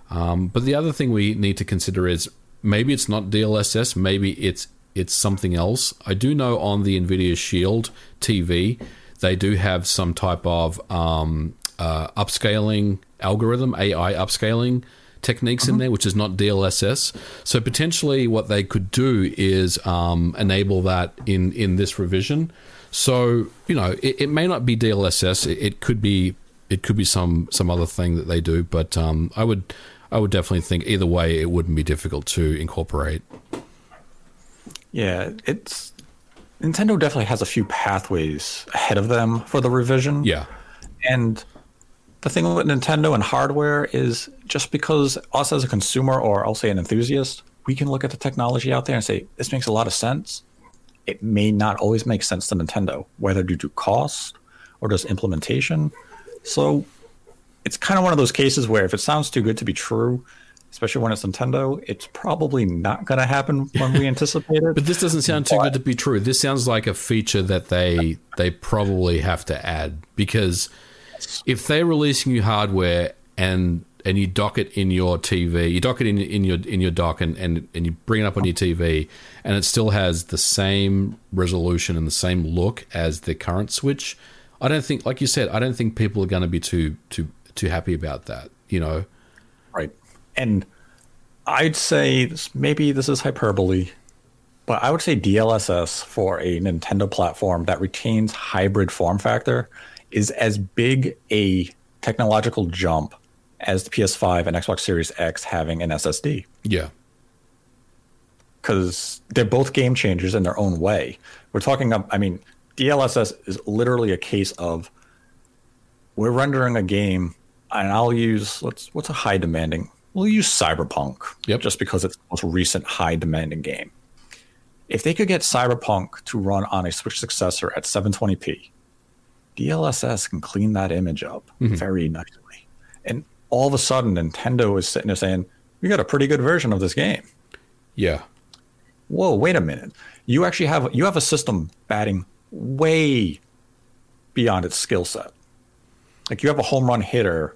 Um, but the other thing we need to consider is maybe it's not DLSS, maybe it's it's something else. I do know on the Nvidia Shield TV, they do have some type of um, uh, upscaling algorithm, AI upscaling techniques in there, which is not DLSS. So potentially, what they could do is um, enable that in in this revision. So you know, it, it may not be DLSS. It, it could be it could be some some other thing that they do. But um, I would I would definitely think either way, it wouldn't be difficult to incorporate. Yeah, it's Nintendo definitely has a few pathways ahead of them for the revision. Yeah, And the thing with Nintendo and hardware is just because us as a consumer or I'll say an enthusiast, we can look at the technology out there and say, this makes a lot of sense. It may not always make sense to Nintendo, whether due to cost or just implementation. So it's kind of one of those cases where if it sounds too good to be true, especially when it's Nintendo, it's probably not going to happen when we anticipate it. but this doesn't sound too good to be true. This sounds like a feature that they they probably have to add because if they're releasing you hardware and and you dock it in your TV, you dock it in in your in your dock and, and, and you bring it up on your TV, and it still has the same resolution and the same look as the current Switch. I don't think, like you said, I don't think people are going to be too too too happy about that. You know, Right. And I'd say this, maybe this is hyperbole, but I would say DLSS for a Nintendo platform that retains hybrid form factor is as big a technological jump as the PS5 and Xbox Series X having an SSD Yeah. because they're both game changers in their own way. We're talking, ab- I mean, DLSS is literally a case of we're rendering a game, and I'll use let's what's a high demanding. We'll use Cyberpunk, Yep. just because it's the most recent high demanding game. If they could get Cyberpunk to run on a Switch successor at 720p, DLSS can clean that image up mm-hmm. very nicely. And all of a sudden, Nintendo is sitting there saying, "We got a pretty good version of this game." Yeah. whoa wait a minute you actually have you have a system batting way beyond its skill set like you have a home run hitter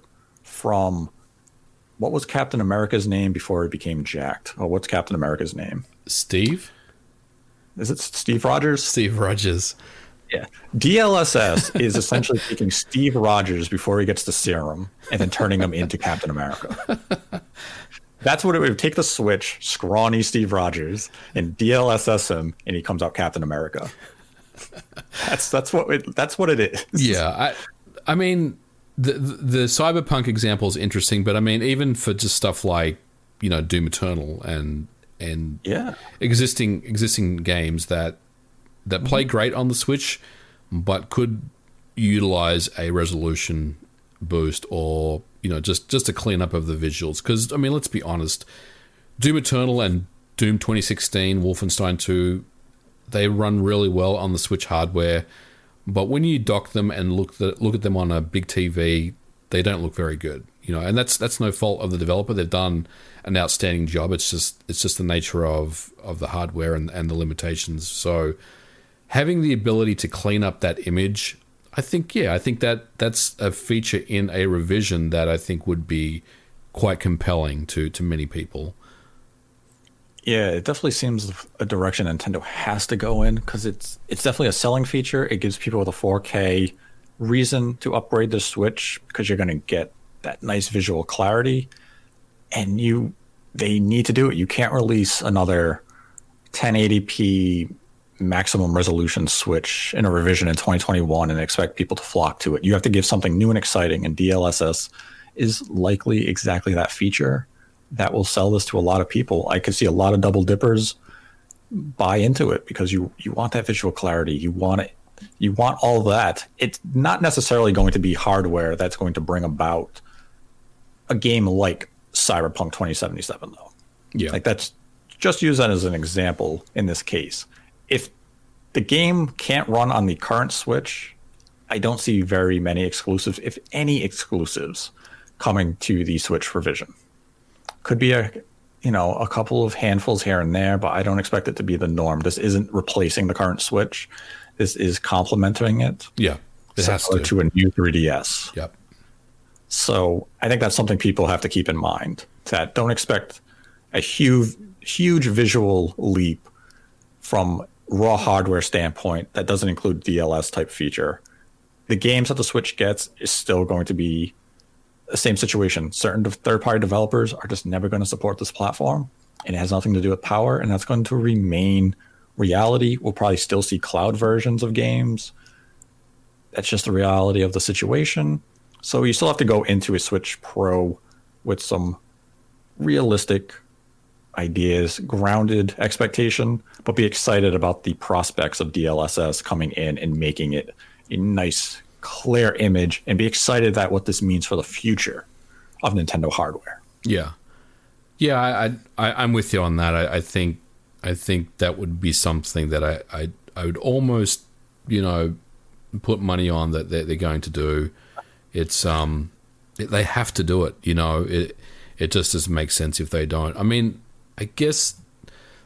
from what was captain america's name before he became jacked? Oh what's captain america's name? Steve? is it steve rogers? Steve Rogers. yeah. Dlss is essentially taking steve rogers before he gets the serum and then turning him into captain america. That's what it would take the switch scrawny steve rogers and dlss him and he comes out captain america. That's that's what it, that's what it is. Yeah, I, I mean, the, the cyberpunk example is interesting, but I mean, even for just stuff like you know Doom Eternal and and yeah. existing existing games that that play mm-hmm. great on the Switch, but could utilize a resolution boost or you know just just a cleanup of the visuals. Because I mean, let's be honest, Doom Eternal and Doom 2016, Wolfenstein 2, they run really well on the Switch hardware, but when you dock them and look the, look at them on a big TV, they don't look very good. You know, and that's that's no fault of the developer. They've done an outstanding job. It's just it's just the nature of of the hardware and, and the limitations. So having the ability to clean up that image, I think yeah, I think that that's a feature in a revision that I think would be quite compelling to to many people. Yeah it definitely seems a direction nintendo has to go in because it's it's definitely a selling feature. It gives people with a 4k reason to upgrade the switch because you're going to get that nice visual clarity and you they need to do it. You can't release another 1080p maximum resolution switch in a revision in 2021 and expect people to flock to it. You have to give something new and exciting and dlss is likely exactly that feature that will sell this to a lot of people. I could see a lot of double dippers buy into it because you you want that visual clarity. You want it you want all that. It's not necessarily going to be hardware that's going to bring about a game like cyberpunk 2077 though. Yeah, like that's just use that as an example in this case. If the game can't run on the current Switch, I don't see very many exclusives, if any exclusives, coming to the Switch revision. Could be a you know a couple of handfuls here and there, but I don't expect it to be the norm. This isn't replacing the current Switch. This is complementing it. yeah, it has to. to a new 3DS. Yep. So I think that's something people have to keep in mind. That don't expect a huge, huge visual leap from raw hardware standpoint that doesn't include DLS type feature. The games that the Switch gets is still going to be same situation. Certain third party developers are just never going to support this platform, and it has nothing to do with power, and that's going to remain reality. We'll probably still see cloud versions of games. That's just the reality of the situation. So you still have to go into a Switch Pro with some realistic ideas, grounded expectation, but be excited about the prospects of DLSS coming in and making it a nice, clear image, and be excited that what this means for the future of Nintendo hardware. Yeah, yeah, I, I, I'm with you on that. I, I think, I think that would be something that I, I, I would almost, you know, put money on that they're, they're going to do. It's um, they have to do it. You know, it, it just doesn't make sense if they don't. I mean, I guess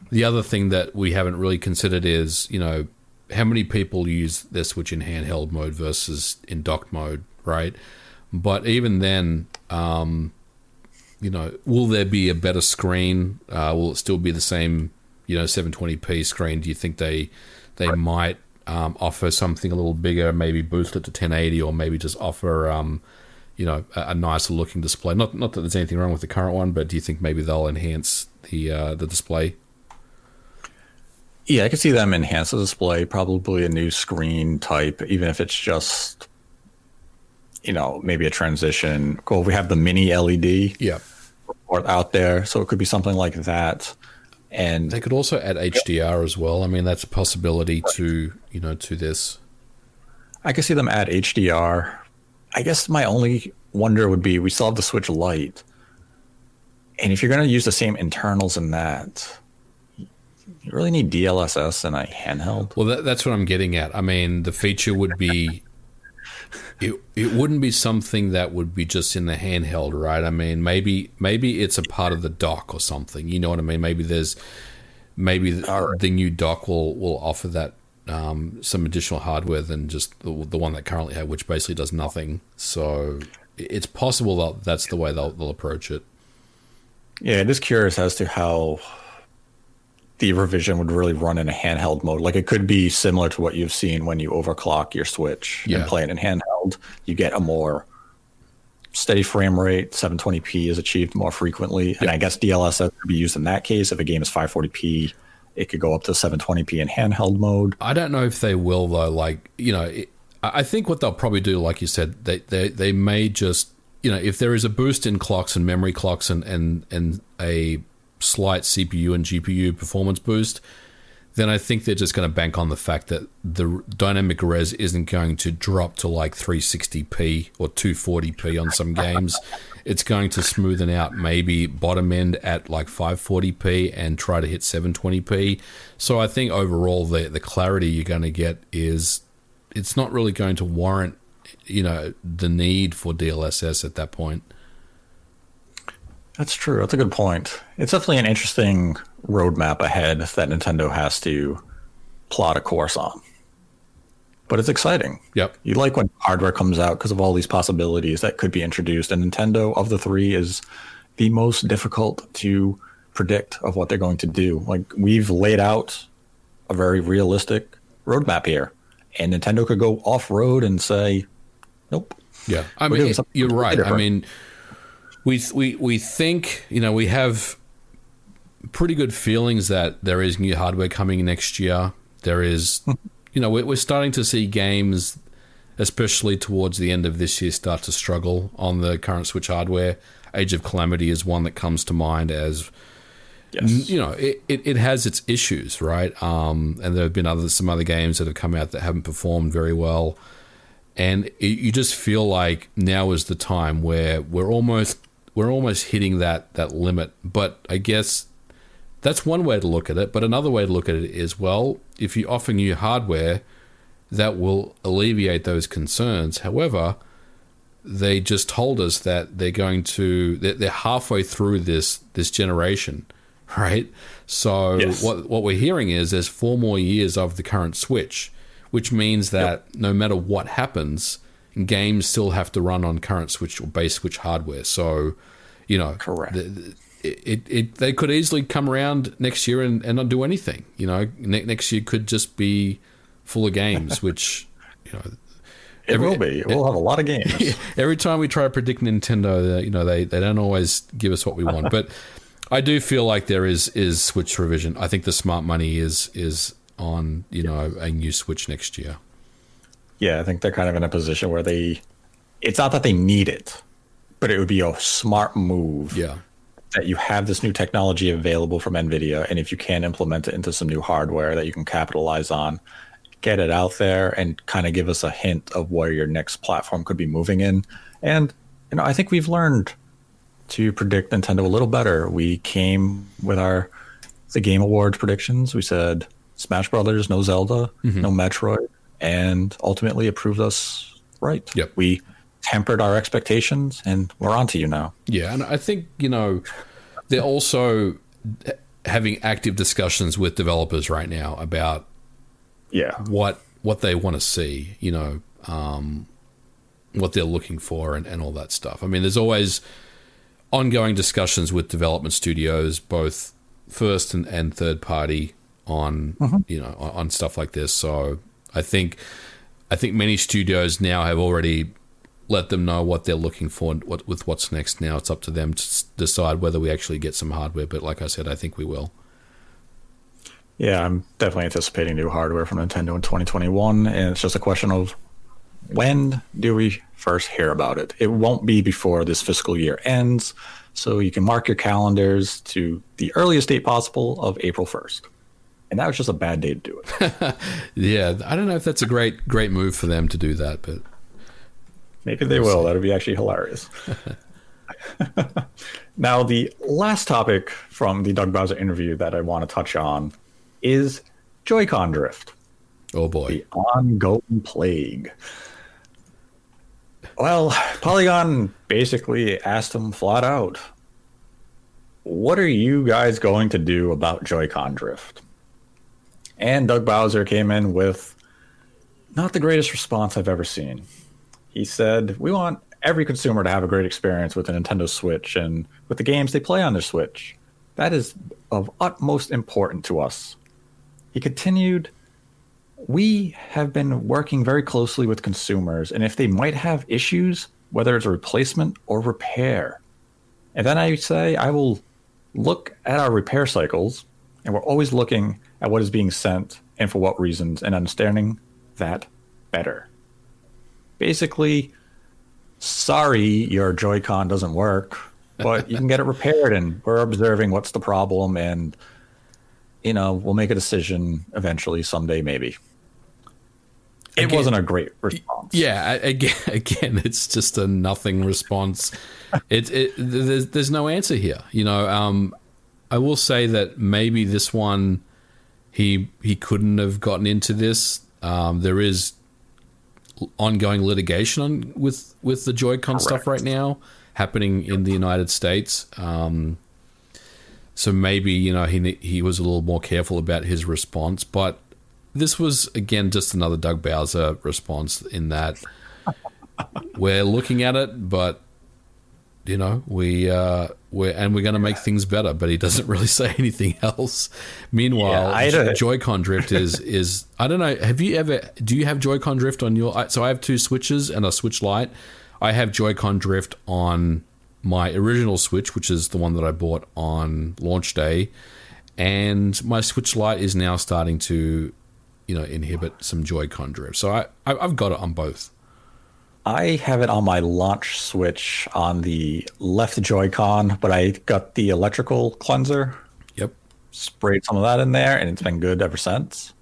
the other thing that we haven't really considered is, you know, how many people use their Switch in handheld mode versus in docked mode, right? But even then, um, you know, will there be a better screen? Uh, will it still be the same, you know, 720p screen? Do you think they they might um, offer something a little bigger, maybe boost it to 1080, or maybe just offer, um, you know, a, a nicer looking display? Not not that there's anything wrong with the current one, but do you think maybe they'll enhance the uh, the display? Yeah, I could see them enhance the display, probably a new screen type, even if it's just you know, maybe a transition. Cool. We have the mini LED Yeah. out there, so it could be something like that. And They could also add HDR as well. I mean, that's a possibility to you know to this. I could see them add HDR. I guess my only wonder would be we still have the Switch Lite. And if you're going to use the same internals in that, you really need DLSS in a handheld. Well, that, that's what I'm getting at. I mean, the feature would be. It, it wouldn't be something that would be just in the handheld, right? I mean, maybe maybe it's a part of the dock or something. You know what I mean? Maybe there's maybe the, the new dock will will offer that um, some additional hardware than just the, the one that currently have, which basically does nothing. So it's possible that that's the way they'll, they'll approach it. Yeah, just curious as to how the revision would really run in a handheld mode. Like it could be similar to what you've seen when you overclock your Switch Yeah. and play it in handheld. You get a more steady frame rate. 720p is achieved more frequently, and I guess DLSS could be used in that case. If a game is 540p, it could go up to 720p in handheld mode. I don't know if they will though. Like you know, it, I I think what they'll probably do, like you said, they they they may just you know if there is a boost in clocks and memory clocks and and and a slight CPU and GPU performance boost, then I think they're just going to bank on the fact that the dynamic res isn't going to drop to like 360p or 240p on some games. It's going to smoothen out, maybe bottom end at like 540p and try to hit 720p. So I think overall the the clarity you're going to get is it's not really going to warrant you know the need for DLSS at that point. That's true. That's a good point. It's definitely an interesting roadmap ahead that Nintendo has to plot a course on. But it's exciting. Yep. You like when hardware comes out because of all these possibilities that could be introduced. And Nintendo, of the three, is the most difficult to predict of what they're going to do. Like, we've laid out a very realistic roadmap here. And Nintendo could go off road and say, nope. Yeah, I mean, you're right. I mean, we we we think you know we have pretty good feelings that there is new hardware coming next year. There is, you know, we're, we're starting to see games, especially towards the end of this year, start to struggle on the current Switch hardware. Age of Calamity is one that comes to mind as Yes. you know, it, it, it has its issues, right? Um, and there have been other some other games that have come out that haven't performed very well, and it, you just feel like now is the time where we're almost we're almost hitting that that limit. But I guess that's one way to look at it. But another way to look at it is, well, if you offer new hardware, that will alleviate those concerns. However, they just told us that they're going to they're, they're halfway through this this generation right so Yes. what what we're hearing is there's four more years of the current switch which means that no matter what happens games still have to run on current switch or base switch hardware so you know Correct. the- the- it, it, they could easily come around next year and, and not do anything you know ne- next year could just be full of games which you know It every- will be. We'll have a lot of games. every time we try to predict Nintendo, you know, they, they don't always give us what we want. But I do feel like there is is Switch revision. I think the smart money is is on you know a new Switch next year. Yeah, I think they're kind of in a position where they. It's not that they need it, but it would be a smart move Yeah, that you have this new technology available from NVIDIA, and if you can implement it into some new hardware that you can capitalize on, get it out there and kind of give us a hint of where your next platform could be moving in. And, you know, I think we've learned to predict Nintendo a little better. We came with our the Game Awards predictions. We said Smash Brothers, no Zelda, mm-hmm. no Metroid, and ultimately it proved us right. Yep. We tempered our expectations, and we're on to you now. yeah, and I think you know they're also having active discussions with developers right now about Yeah. what what they want to see, you know, um, what they're looking for, and, and all that stuff. I mean, there's always ongoing discussions with development studios, both first and, and third party, on you know on, on stuff like this. So I think I think many studios now have already let them know what they're looking for and what, with what's next. Now it's up to them to decide whether we actually get some hardware. But like I said, I think we will. Yeah, I'm definitely anticipating new hardware from Nintendo in 2021, and it's just a question of when do we first hear about it? It won't be before this fiscal year ends, so you can mark your calendars to the earliest date possible of April 1st. And that was just a bad day to do it. Yeah, I don't know if that's a great great move for them to do that, but Maybe they will. That would be actually hilarious. now, the last topic from the Doug Bowser interview that I want to touch on is Joy-Con drift, oh boy. the ongoing plague. Well, Polygon basically asked him flat out, "What are you guys going to do about Joy-Con drift?" And Doug Bowser came in with not the greatest response I've ever seen. He said, We want every consumer to have a great experience with the Nintendo Switch and with the games they play on their Switch. That is of utmost importance to us. He continued, We have been working very closely with consumers, and if they might have issues, whether it's a replacement or repair. And then I say, I will look at our repair cycles, and we're always looking at what is being sent and for what reasons, and understanding that better basically, sorry, your Joy-Con doesn't work, but you can get it repaired, and we're observing what's the problem, and you know we'll make a decision eventually, someday, maybe. It Again- wasn't a great response. Yeah, again, again, it's just a nothing response. It, it there's, there's no answer here. You know, um, I will say that maybe this one, he he couldn't have gotten into this. Um, there is ongoing litigation on, with with the Joy-Con stuff right now happening in the United States. Um, so maybe you know he he was a little more careful about his response, but this was again just another Doug Bowser response in that we're looking at it, but you know we uh, we're and we're going to make things better. But he doesn't really say anything else. Meanwhile, Yeah, I had a- Joy-Con drift is is I don't know. Have you ever? Do you have Joy-Con drift on your? I- So I have two switches and a Switch Lite. I have Joy-Con drift on my original Switch, which is the one that I bought on launch day, and my Switch Lite is now starting to, you know, inhibit some Joy-Con drift. So I- I've got it on both. I have it on my launch switch on the left Joy-Con, but I got the electrical cleanser Yep. sprayed some of that in there, and it's been good ever since.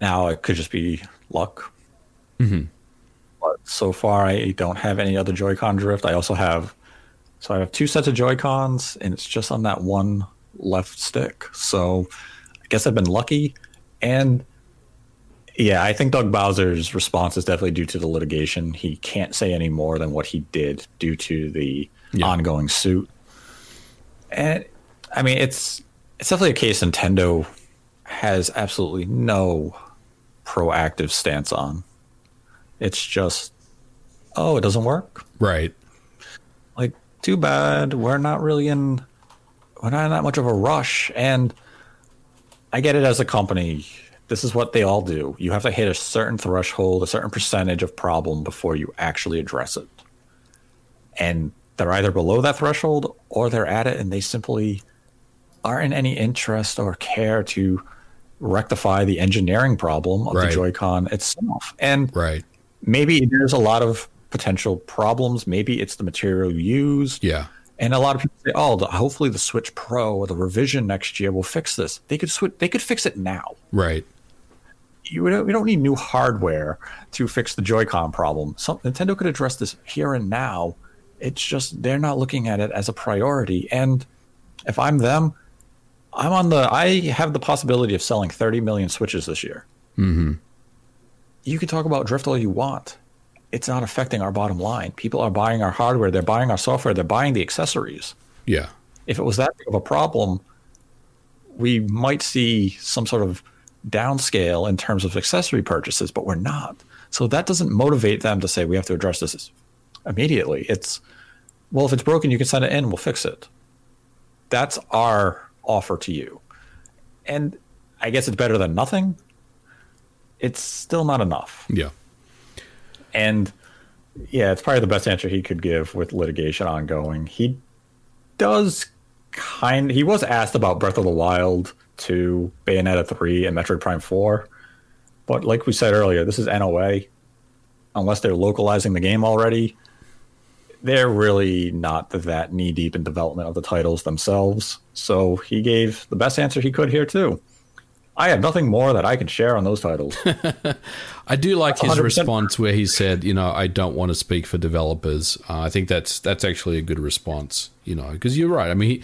Now it could just be luck. Mm-hmm. But so far, I don't have any other Joy-Con drift. I also have, so I have two sets of Joy-Cons, and it's just on that one left stick. So I guess I've been lucky. And yeah, I think Doug Bowser's response is definitely due to the litigation. He can't say any more than what he did due to the Yeah. ongoing suit. And I mean, it's it's definitely a case Nintendo has absolutely no proactive stance on. It's just, oh, it doesn't work. Right. Like, too bad. We're not really in. We're not in that much of a rush. And I get it as a company. This is what they all do. You have to hit a certain threshold, a certain percentage of problem before you actually address it. And they're either below that threshold or they're at it and they simply aren't in any interest or care to rectify the engineering problem of Right. the Joy-Con itself. And Right. maybe there's a lot of potential problems. Maybe it's the material used. Yeah. And a lot of people say, "Oh, the, hopefully the Switch Pro or the revision next year will fix this." They could switch. They could fix it now. Right. You don't, we don't need new hardware to fix the Joy-Con problem. Some, Nintendo could address this here and now. It's just they're not looking at it as a priority. And if I'm them, I'm on the. I have the possibility of selling 30 million Switches this year. Mm-hmm. You can talk about drift all you want. It's not affecting our bottom line. People are buying our hardware. They're buying our software. They're buying the accessories Yeah. if it was that big of a problem, we might see some sort of downscale in terms of accessory purchases, but we're not. So that doesn't motivate them to say we have to address this immediately. It's well, if it's broken, you can send it in, we'll fix it. That's our offer to you. And I guess it's better than nothing. It's still not enough. Yeah. And yeah, it's probably the best answer he could give with litigation ongoing. He does kind he was asked about Breath of the Wild 2, Bayonetta 3, and Metroid Prime 4. But like we said earlier, this is NOA. unless they're localizing the game already, they're really not that knee deep in development of the titles themselves. So he gave the best answer he could here too. I have nothing more that I can share on those titles. I do like That's his 100%. response where he said, "You know, I don't want to speak for developers." Uh, I think that's that's actually a good response. You know, because you're right. I mean, he,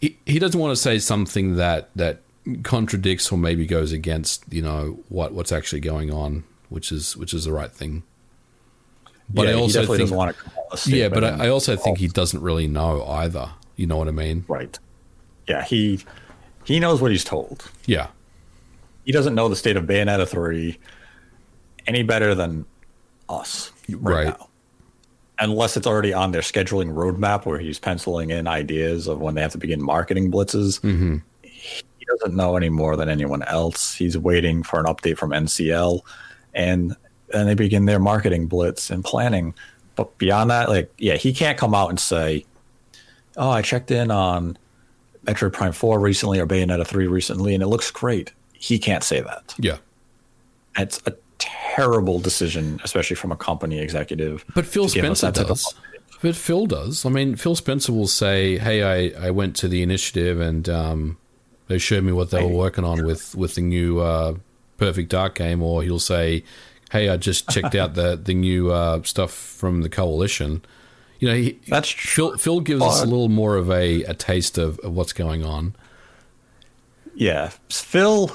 he he doesn't want to say something that that contradicts or maybe goes against you know what what's actually going on, which is which is the right thing. But Yeah, I also think, doesn't want to call a yeah, but I, I also think he doesn't really know either. You know what I mean? right. Yeah, he he knows what he's told. Yeah, He doesn't know the state of Bayonetta three any better than us right, Right. Unless it's already on their scheduling roadmap where he's penciling in ideas of when they have to begin marketing blitzes. Mm-hmm. He doesn't know any more than anyone else. He's waiting for an update from NCL, and then they begin their marketing blitz and planning. But beyond that, like, yeah, he can't come out and say, "Oh, I checked in on Metroid Prime Four recently or Bayonetta Three recently, and it looks great." He can't say that. yeah. It's a terrible decision, especially from a company executive. But Phil to give us Spencer that type of does. But Phil does. I mean, Phil Spencer will say, "Hey, I, I went to the initiative and um, they showed me what they were working on with with the new uh, Perfect Dark game," or he'll say, "Hey, I just checked out the the new uh, stuff from the coalition." You know, he, That's Phil. Phil gives us a little more of a, a taste of, of what's going on. Yeah, Phil.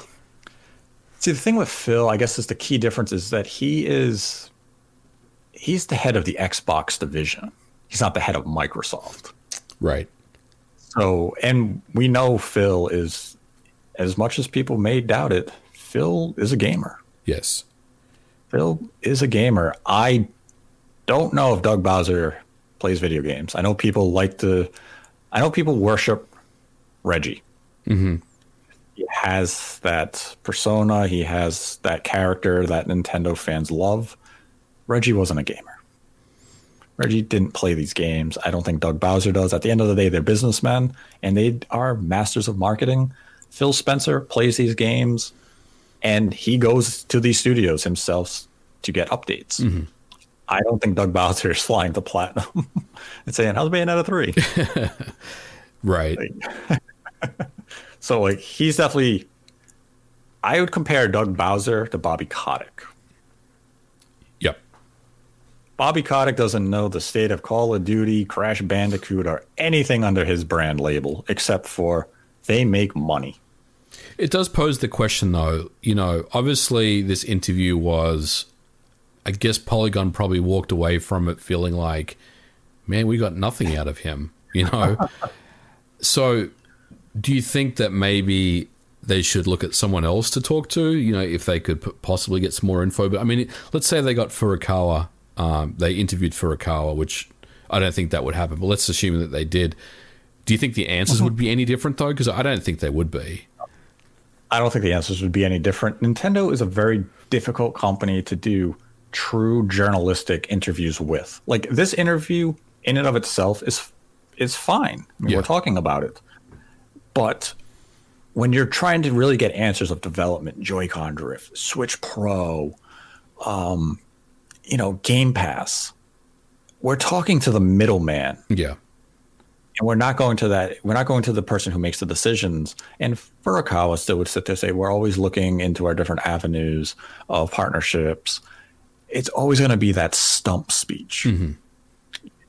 See, the thing with Phil, I guess, is the key difference is that he is he's the head of the Xbox division. He's not the head of Microsoft. Right. So, and we know Phil is, as much as people may doubt it, Phil is a gamer. Yes. Phil is a gamer. I don't know if Doug Bowser plays video games. I know people like to, I know people worship Reggie. Mm-hmm. Has that persona, he has that character that Nintendo fans love. Reggie wasn't a gamer. Reggie didn't play these games. I don't think Doug Bowser does. At the end of the day, they're businessmen and they are masters of marketing. Phil Spencer plays these games and he goes to these studios himself to get updates. Mm-hmm. I don't think Doug Bowser is flying to platinum and saying, How's Bayonetta 3? Right. so, like, he's definitely. I would compare Doug Bowser to Bobby Kotick. Yep. Bobby Kotick doesn't know the state of Call of Duty, Crash Bandicoot, or anything under his brand label except for they make money. It does pose the question, though. You know, obviously, this interview was. I guess Polygon probably walked away from it feeling like, man, we got nothing out of him, you know? so, do you think that maybe they should look at someone else to talk to, you know, if they could possibly get some more info? But I mean, let's say they got Furukawa, um, they interviewed Furukawa, which I don't think that would happen, but let's assume that they did. Do you think the answers would be any different, though? Because I don't think they would be. I don't think the answers would be any different. Nintendo is a very difficult company to do true journalistic interviews with. Like this interview in and of itself is is fine. I mean, Yeah. We're talking about it. But when you're trying to really get answers of development, Joy-Con drift, Switch Pro, um, you know, Game Pass, we're talking to the middleman. Yeah. and we're not going to that we're not going to the person who makes the decisions. And furukawa still would sit there and say we're always looking into our different avenues of partnerships. It's always going to be that stump speech. You're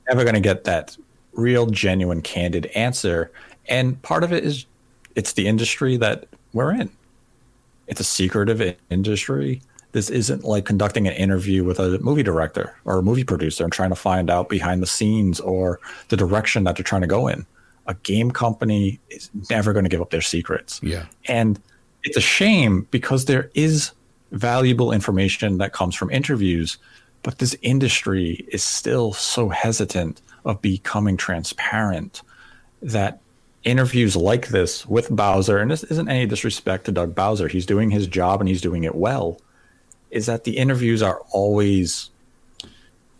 never going to get that real genuine candid answer and part of it is it's the industry that we're in it's a secretive industry this isn't like conducting an interview with a movie director or a movie producer and trying to find out behind the scenes or the direction that they're trying to go in. A game company is never going to give up their secrets. Yeah. And it's a shame because there is valuable information that comes from interviews, but this industry is still so hesitant of becoming transparent that interviews like this with Bowser, and this isn't any disrespect to Doug Bowser, he's doing his job and he's doing it well, is that the interviews are always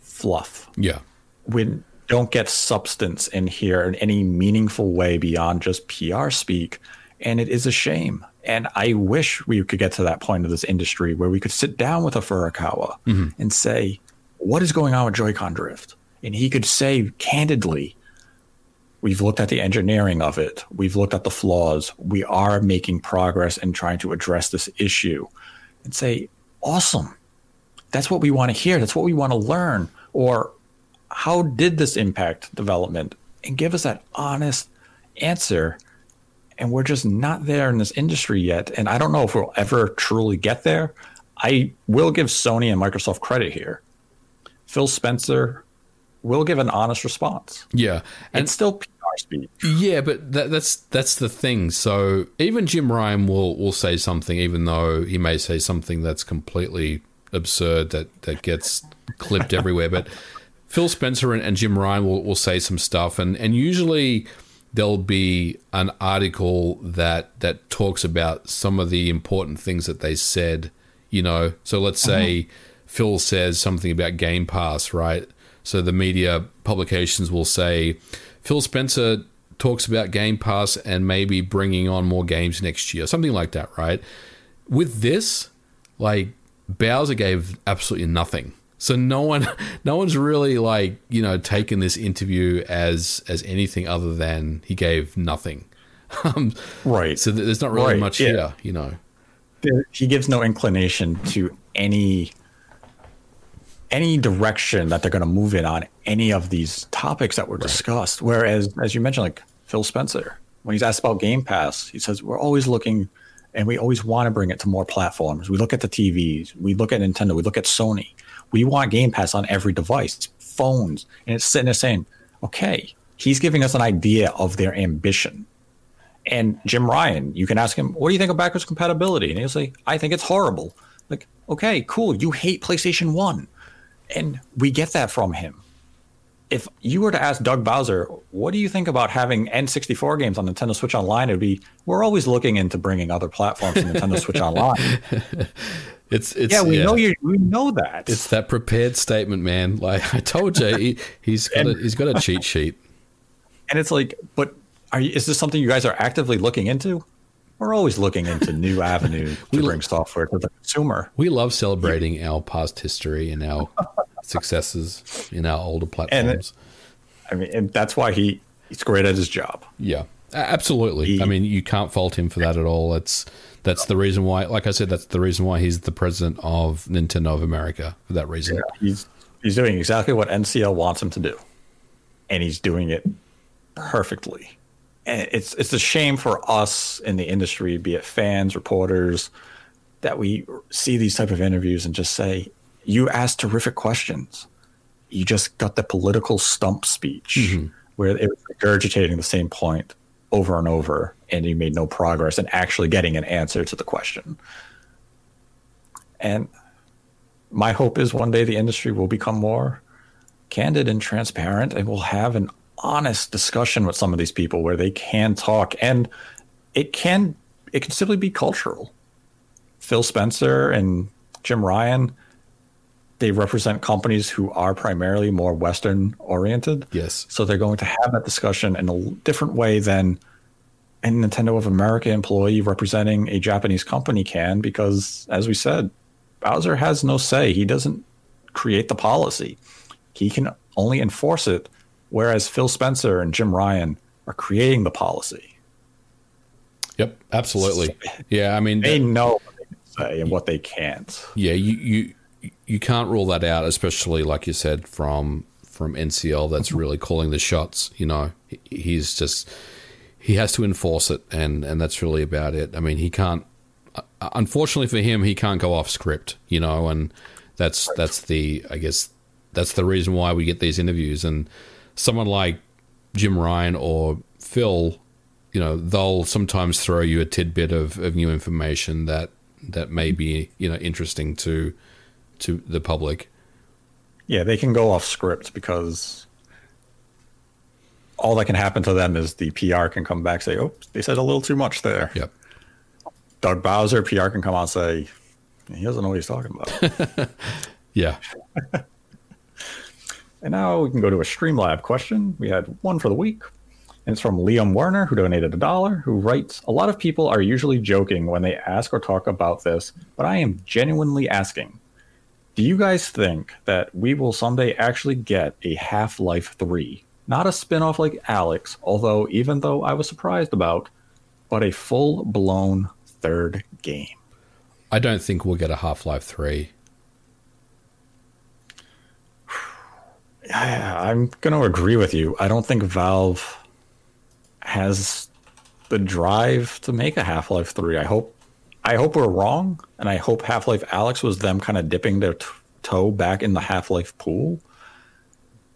fluff. Yeah. We don't get substance in here in any meaningful way beyond just PR speak. And it is a shame. And I wish we could get to that point of this industry where we could sit down with a Furukawa mm-hmm. and say, what is going on with Joy-Con drift? And he could say candidly, we've looked at the engineering of it. We've looked at the flaws. We are making progress and trying to address this issue and say, awesome. That's what we want to hear. That's what we want to learn. Or how did this impact development? And give us that honest answer. And we're just not there in this industry yet. And I don't know if we'll ever truly get there. I will give Sony and Microsoft credit here. Phil Spencer will give an honest response. Yeah, And and still PR speech. yeah, but that, that's that's the thing. So even Jim Ryan will will say something, even though he may say something that's completely absurd that that gets clipped everywhere. But Phil Spencer and, and Jim Ryan will, will say some stuff, and and usually there'll be an article that that talks about some of the important things that they said. You know, so let's say uh-huh. Phil says something about Game Pass, right? So the media publications will say Phil Spencer talks about Game Pass and maybe bringing on more games next year, something like that, right? With this, like Bowser gave absolutely nothing. So no one, no one's really like you know taken this interview as as anything other than he gave nothing. Um, Right. so th- there's not really Right, much yeah. here, you know. there- he gives no inclination to any any direction that they're going to move in on any of these topics that were discussed. Whereas, as you mentioned, like Phil Spencer, when he's asked about Game Pass, he says we're always looking and we always want to bring it to more platforms. We look at the TVs, we look at Nintendo, we look at Sony. We want Game Pass on every device, phones, and it's sitting there saying, okay, he's giving us an idea of their ambition. And Jim Ryan, you can ask him, what do you think of backwards compatibility? And he'll say, I think it's horrible. Like, okay, cool. You hate PlayStation 1. And we get that from him. If you were to ask Doug Bowser, what do you think about having N64 games on Nintendo Switch Online? It would be, we're always looking into bringing other platforms to Nintendo Switch Online. It's it's Yeah, we know you. We know that. It's that prepared statement, man. Like I told you, he, he's got a, he's got a cheat sheet. and it's like, but are you, is this something you guys are actively looking into? We're always looking into new avenues to bring software to the consumer. We love celebrating our past history and our successes in our older platforms. I mean, and that's why he he's great at his job. yeah, absolutely. He- I mean, you can't fault him for that at all. That's that's the reason why. Like I said, that's the reason why he's the president of Nintendo of America for that reason. He's he's doing exactly what NCL wants him to do, and he's doing it perfectly. It's it's a shame for us in the industry, be it fans, reporters, that we see these type of interviews and just say, "You asked terrific questions. You just got the political stump speech mm-hmm. where it was regurgitating the same point over and over, and you made no progress in actually getting an answer to the question." And my hope is one day the industry will become more candid and transparent and we'll have an honest discussion with some of these people where they can talk and it can it can simply be cultural phil spencer and jim ryan they represent companies who are primarily more western oriented Yes. so they're going to have that discussion in a different way than a Nintendo of America employee representing a Japanese company can, because as we said, Bowser has no say. He doesn't create the policy. He can only enforce it, whereas Phil Spencer and Jim Ryan are creating the policy. Yep, absolutely. Yeah, I mean, They know what they can say and what they can't. yeah, you you you can't rule that out, especially like you said from from NCL. That's really calling the shots. You know, he's just he has to enforce it, and and that's really about it. I mean, he can't. uh, Unfortunately for him, he can't go off script. You know, and that's that's the I guess that's the reason why we get these interviews. And someone like Jim Ryan or Phil, you know, they'll sometimes throw you a tidbit of, of new information that that may be you know interesting to to the public. Yeah, they can go off script because all that can happen to them is the PR can come back and say, "Oh, they said a little too much there." Yep. Doug Bowser, PR can come out and say, "He doesn't know what he's talking about." Yeah. and now we can go to a Streamlab question. We had one for the week. And it's from Liam Werner, who donated a dollar, who writes A lot of people are usually joking when they ask or talk about this, but I am genuinely asking Do you guys think that we will someday actually get a Half Life 3? Not a spin off like Alyx, although, even though I was surprised about, but a full blown third game. I don't think we'll get a Half Life 3. I, I'm going to agree with you. I don't think Valve has the drive to make a Half Life 3. I hope I hope we're wrong, and I hope Half Life Alyx was them kind of dipping their t- toe back in the Half Life pool.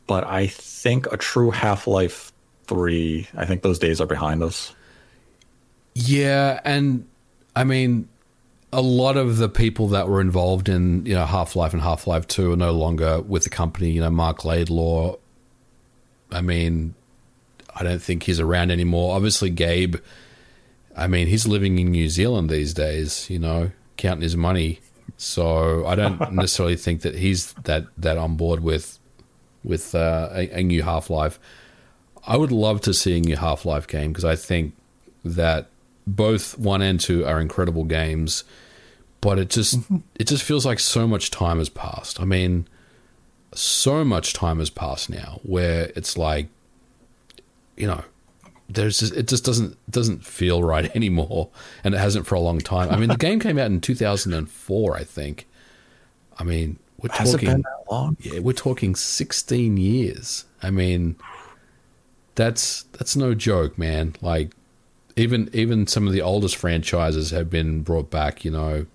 But I think a true Half Life 3, I think those days are behind us. Yeah, and I mean, a lot of the people that were involved in you know Half Life and Half Life Two are no longer with the company. You know, Marc Laidlaw. I mean, I don't think he's around anymore. Obviously, Gabe. I mean, he's living in New Zealand these days. You know, counting his money. So I don't necessarily think that he's that that on board with with uh, a, a new Half Life. I would love to see a new Half Life game because I think that both one and two are incredible games, but it just it just feels like so much time has passed. I mean, so much time has passed now where it's like, you know, there's just, it just doesn't doesn't feel right anymore, and it hasn't for a long time. I mean, the game came out in 2004, I think. I mean, we're Has it talking been that long? yeah, we're talking 16 years. I mean, that's that's no joke, man. Like even even some of the oldest franchises have been brought back, you know,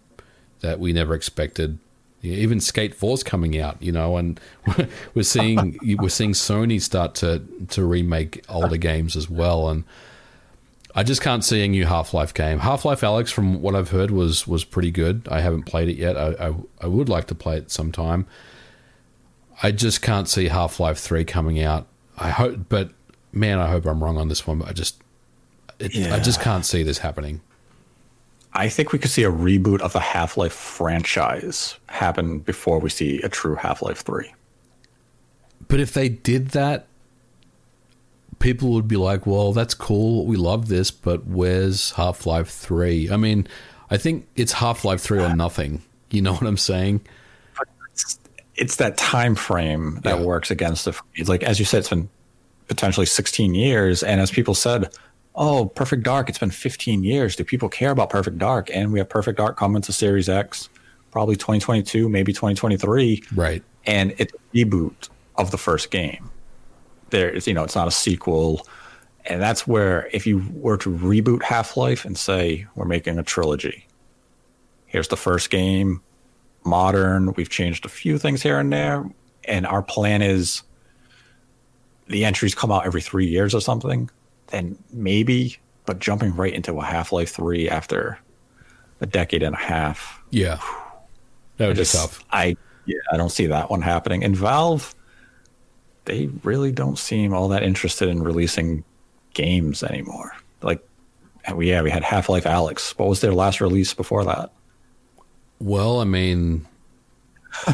that we never expected. Even Skate 4's coming out, you know, and we're seeing we're seeing Sony start to to remake older games as well and I just can't see a new Half Life game. Half Life Alyx, from what I've heard, was was pretty good. I haven't played it yet. I, I, I would like to play it sometime. I just can't see Half Life Three coming out. I hope, but man, I hope I'm wrong on this one. But I just, it, I just can't see this happening. I think we could see a reboot of the Half Life franchise happen before we see a true Half Life 3. But if they did that, people would be like, "Well, that's cool. We love this, but where's Half Life 3? I mean, I think it's Half Life Three or nothing. You know what I'm saying? it's that time frame that Yeah. works against it. It's like as you said, it's been potentially 16 years, and as people said, "Oh, Perfect Dark, it's been 15 years. Do people care about Perfect Dark?" And we have Perfect Dark coming to Series X, probably 2022, maybe 2023, Right. and it's a reboot of the first game. There is, you know, it's not a sequel, and that's where if you were to reboot Half Life and say we're making a trilogy, here's the first game, modern. We've changed a few things here and there, and our plan is the entries come out every three years or something. Then maybe, but jumping right into a Half Life Three after a decade and a half, Yeah. That would be just- tough. I yeah, I don't see that one happening. And Valve, they really don't seem all that interested in releasing games anymore. Like, we yeah, we had Half Life Alyx. What was their last release before that? Well, I mean,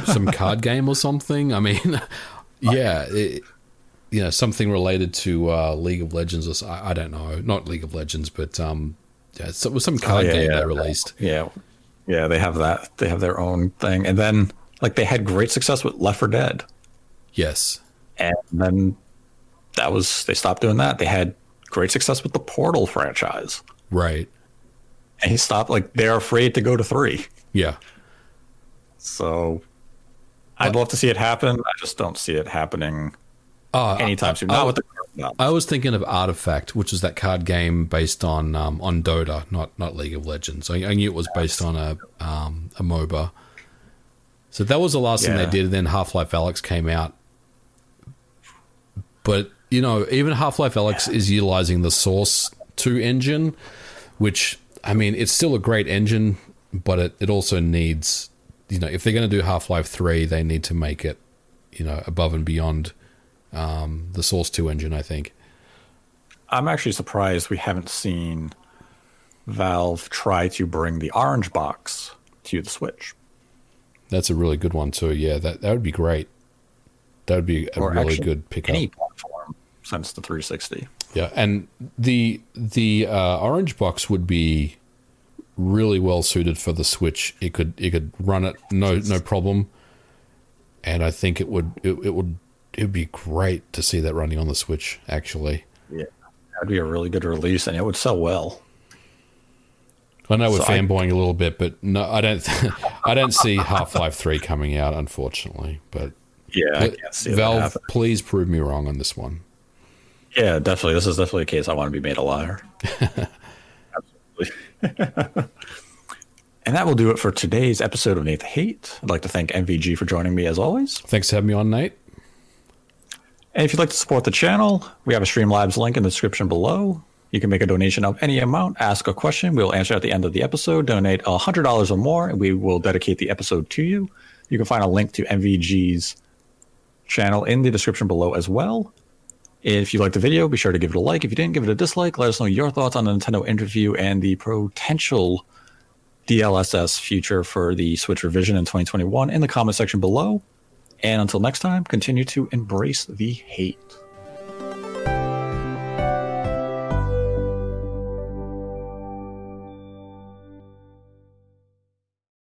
some card game or something. I mean, yeah, it, you know, something related to uh, League of Legends or I, I don't know, not League of Legends, but um, yeah, it was some card Oh, yeah, game yeah. they released. Yeah, yeah, they have that. They have their own thing, and then like they had great success with Left 4 Dead, Yes, and then that was they stopped doing that. They had great success with the Portal franchise, right. and he stopped. Like they're afraid to go to three. Yeah, So I'd love to see it happen. I just don't see it happening uh, anytime soon. I- with the current. I was thinking of Artifact, which is that card game based on um, on Dota, not not League of Legends. I, I knew it was based on a um, a MOBA. So that was the last thing they did. And then Half Life Alyx came out, but you know, even Half Life Alyx is utilizing the Source Two engine, which I mean, it's still a great engine, but it, it also needs, you know, if they're going to do Half Life Three, they need to make it, you know, above and beyond um, the Source Two engine. I think. I'm actually surprised we haven't seen Valve try to bring the Orange Box to the Switch. That's a really good one too. Yeah, that that would be great. That would be a Or really good pickup. Any platform since the 360. Yeah, and the the uh, orange box would be really well suited for the Switch. It could it could run it no no problem, and I think it would it, it would it would be great to see that running on the Switch. Actually, Yeah, that'd be a really good release, and it would sell well. I know we're So fanboying a little bit, but no, I don't I don't see Half Life Three coming out, unfortunately. But Yeah, I can't see Valve, please prove me wrong on this one. Yeah, definitely. This is definitely a case I want to be made a liar. Absolutely. and that will do it for today's episode of Nate the Hate. I'd like to thank MVG for joining me as always. Thanks for having me on, Nate. And if you'd like to support the channel, we have a Streamlabs link in the description below. You can make a donation of any amount, ask a question. We'll answer at the end of the episode. Donate $100 or more, and we will dedicate the episode to you. You can find a link to MVG's channel in the description below as well. If you liked the video, be sure to give it a like. If you didn't, give it a dislike. Let us know your thoughts on the Nintendo interview and the potential DLSS future for the Switch revision in 2021 in the comment section below. And until next time, continue to embrace the hate.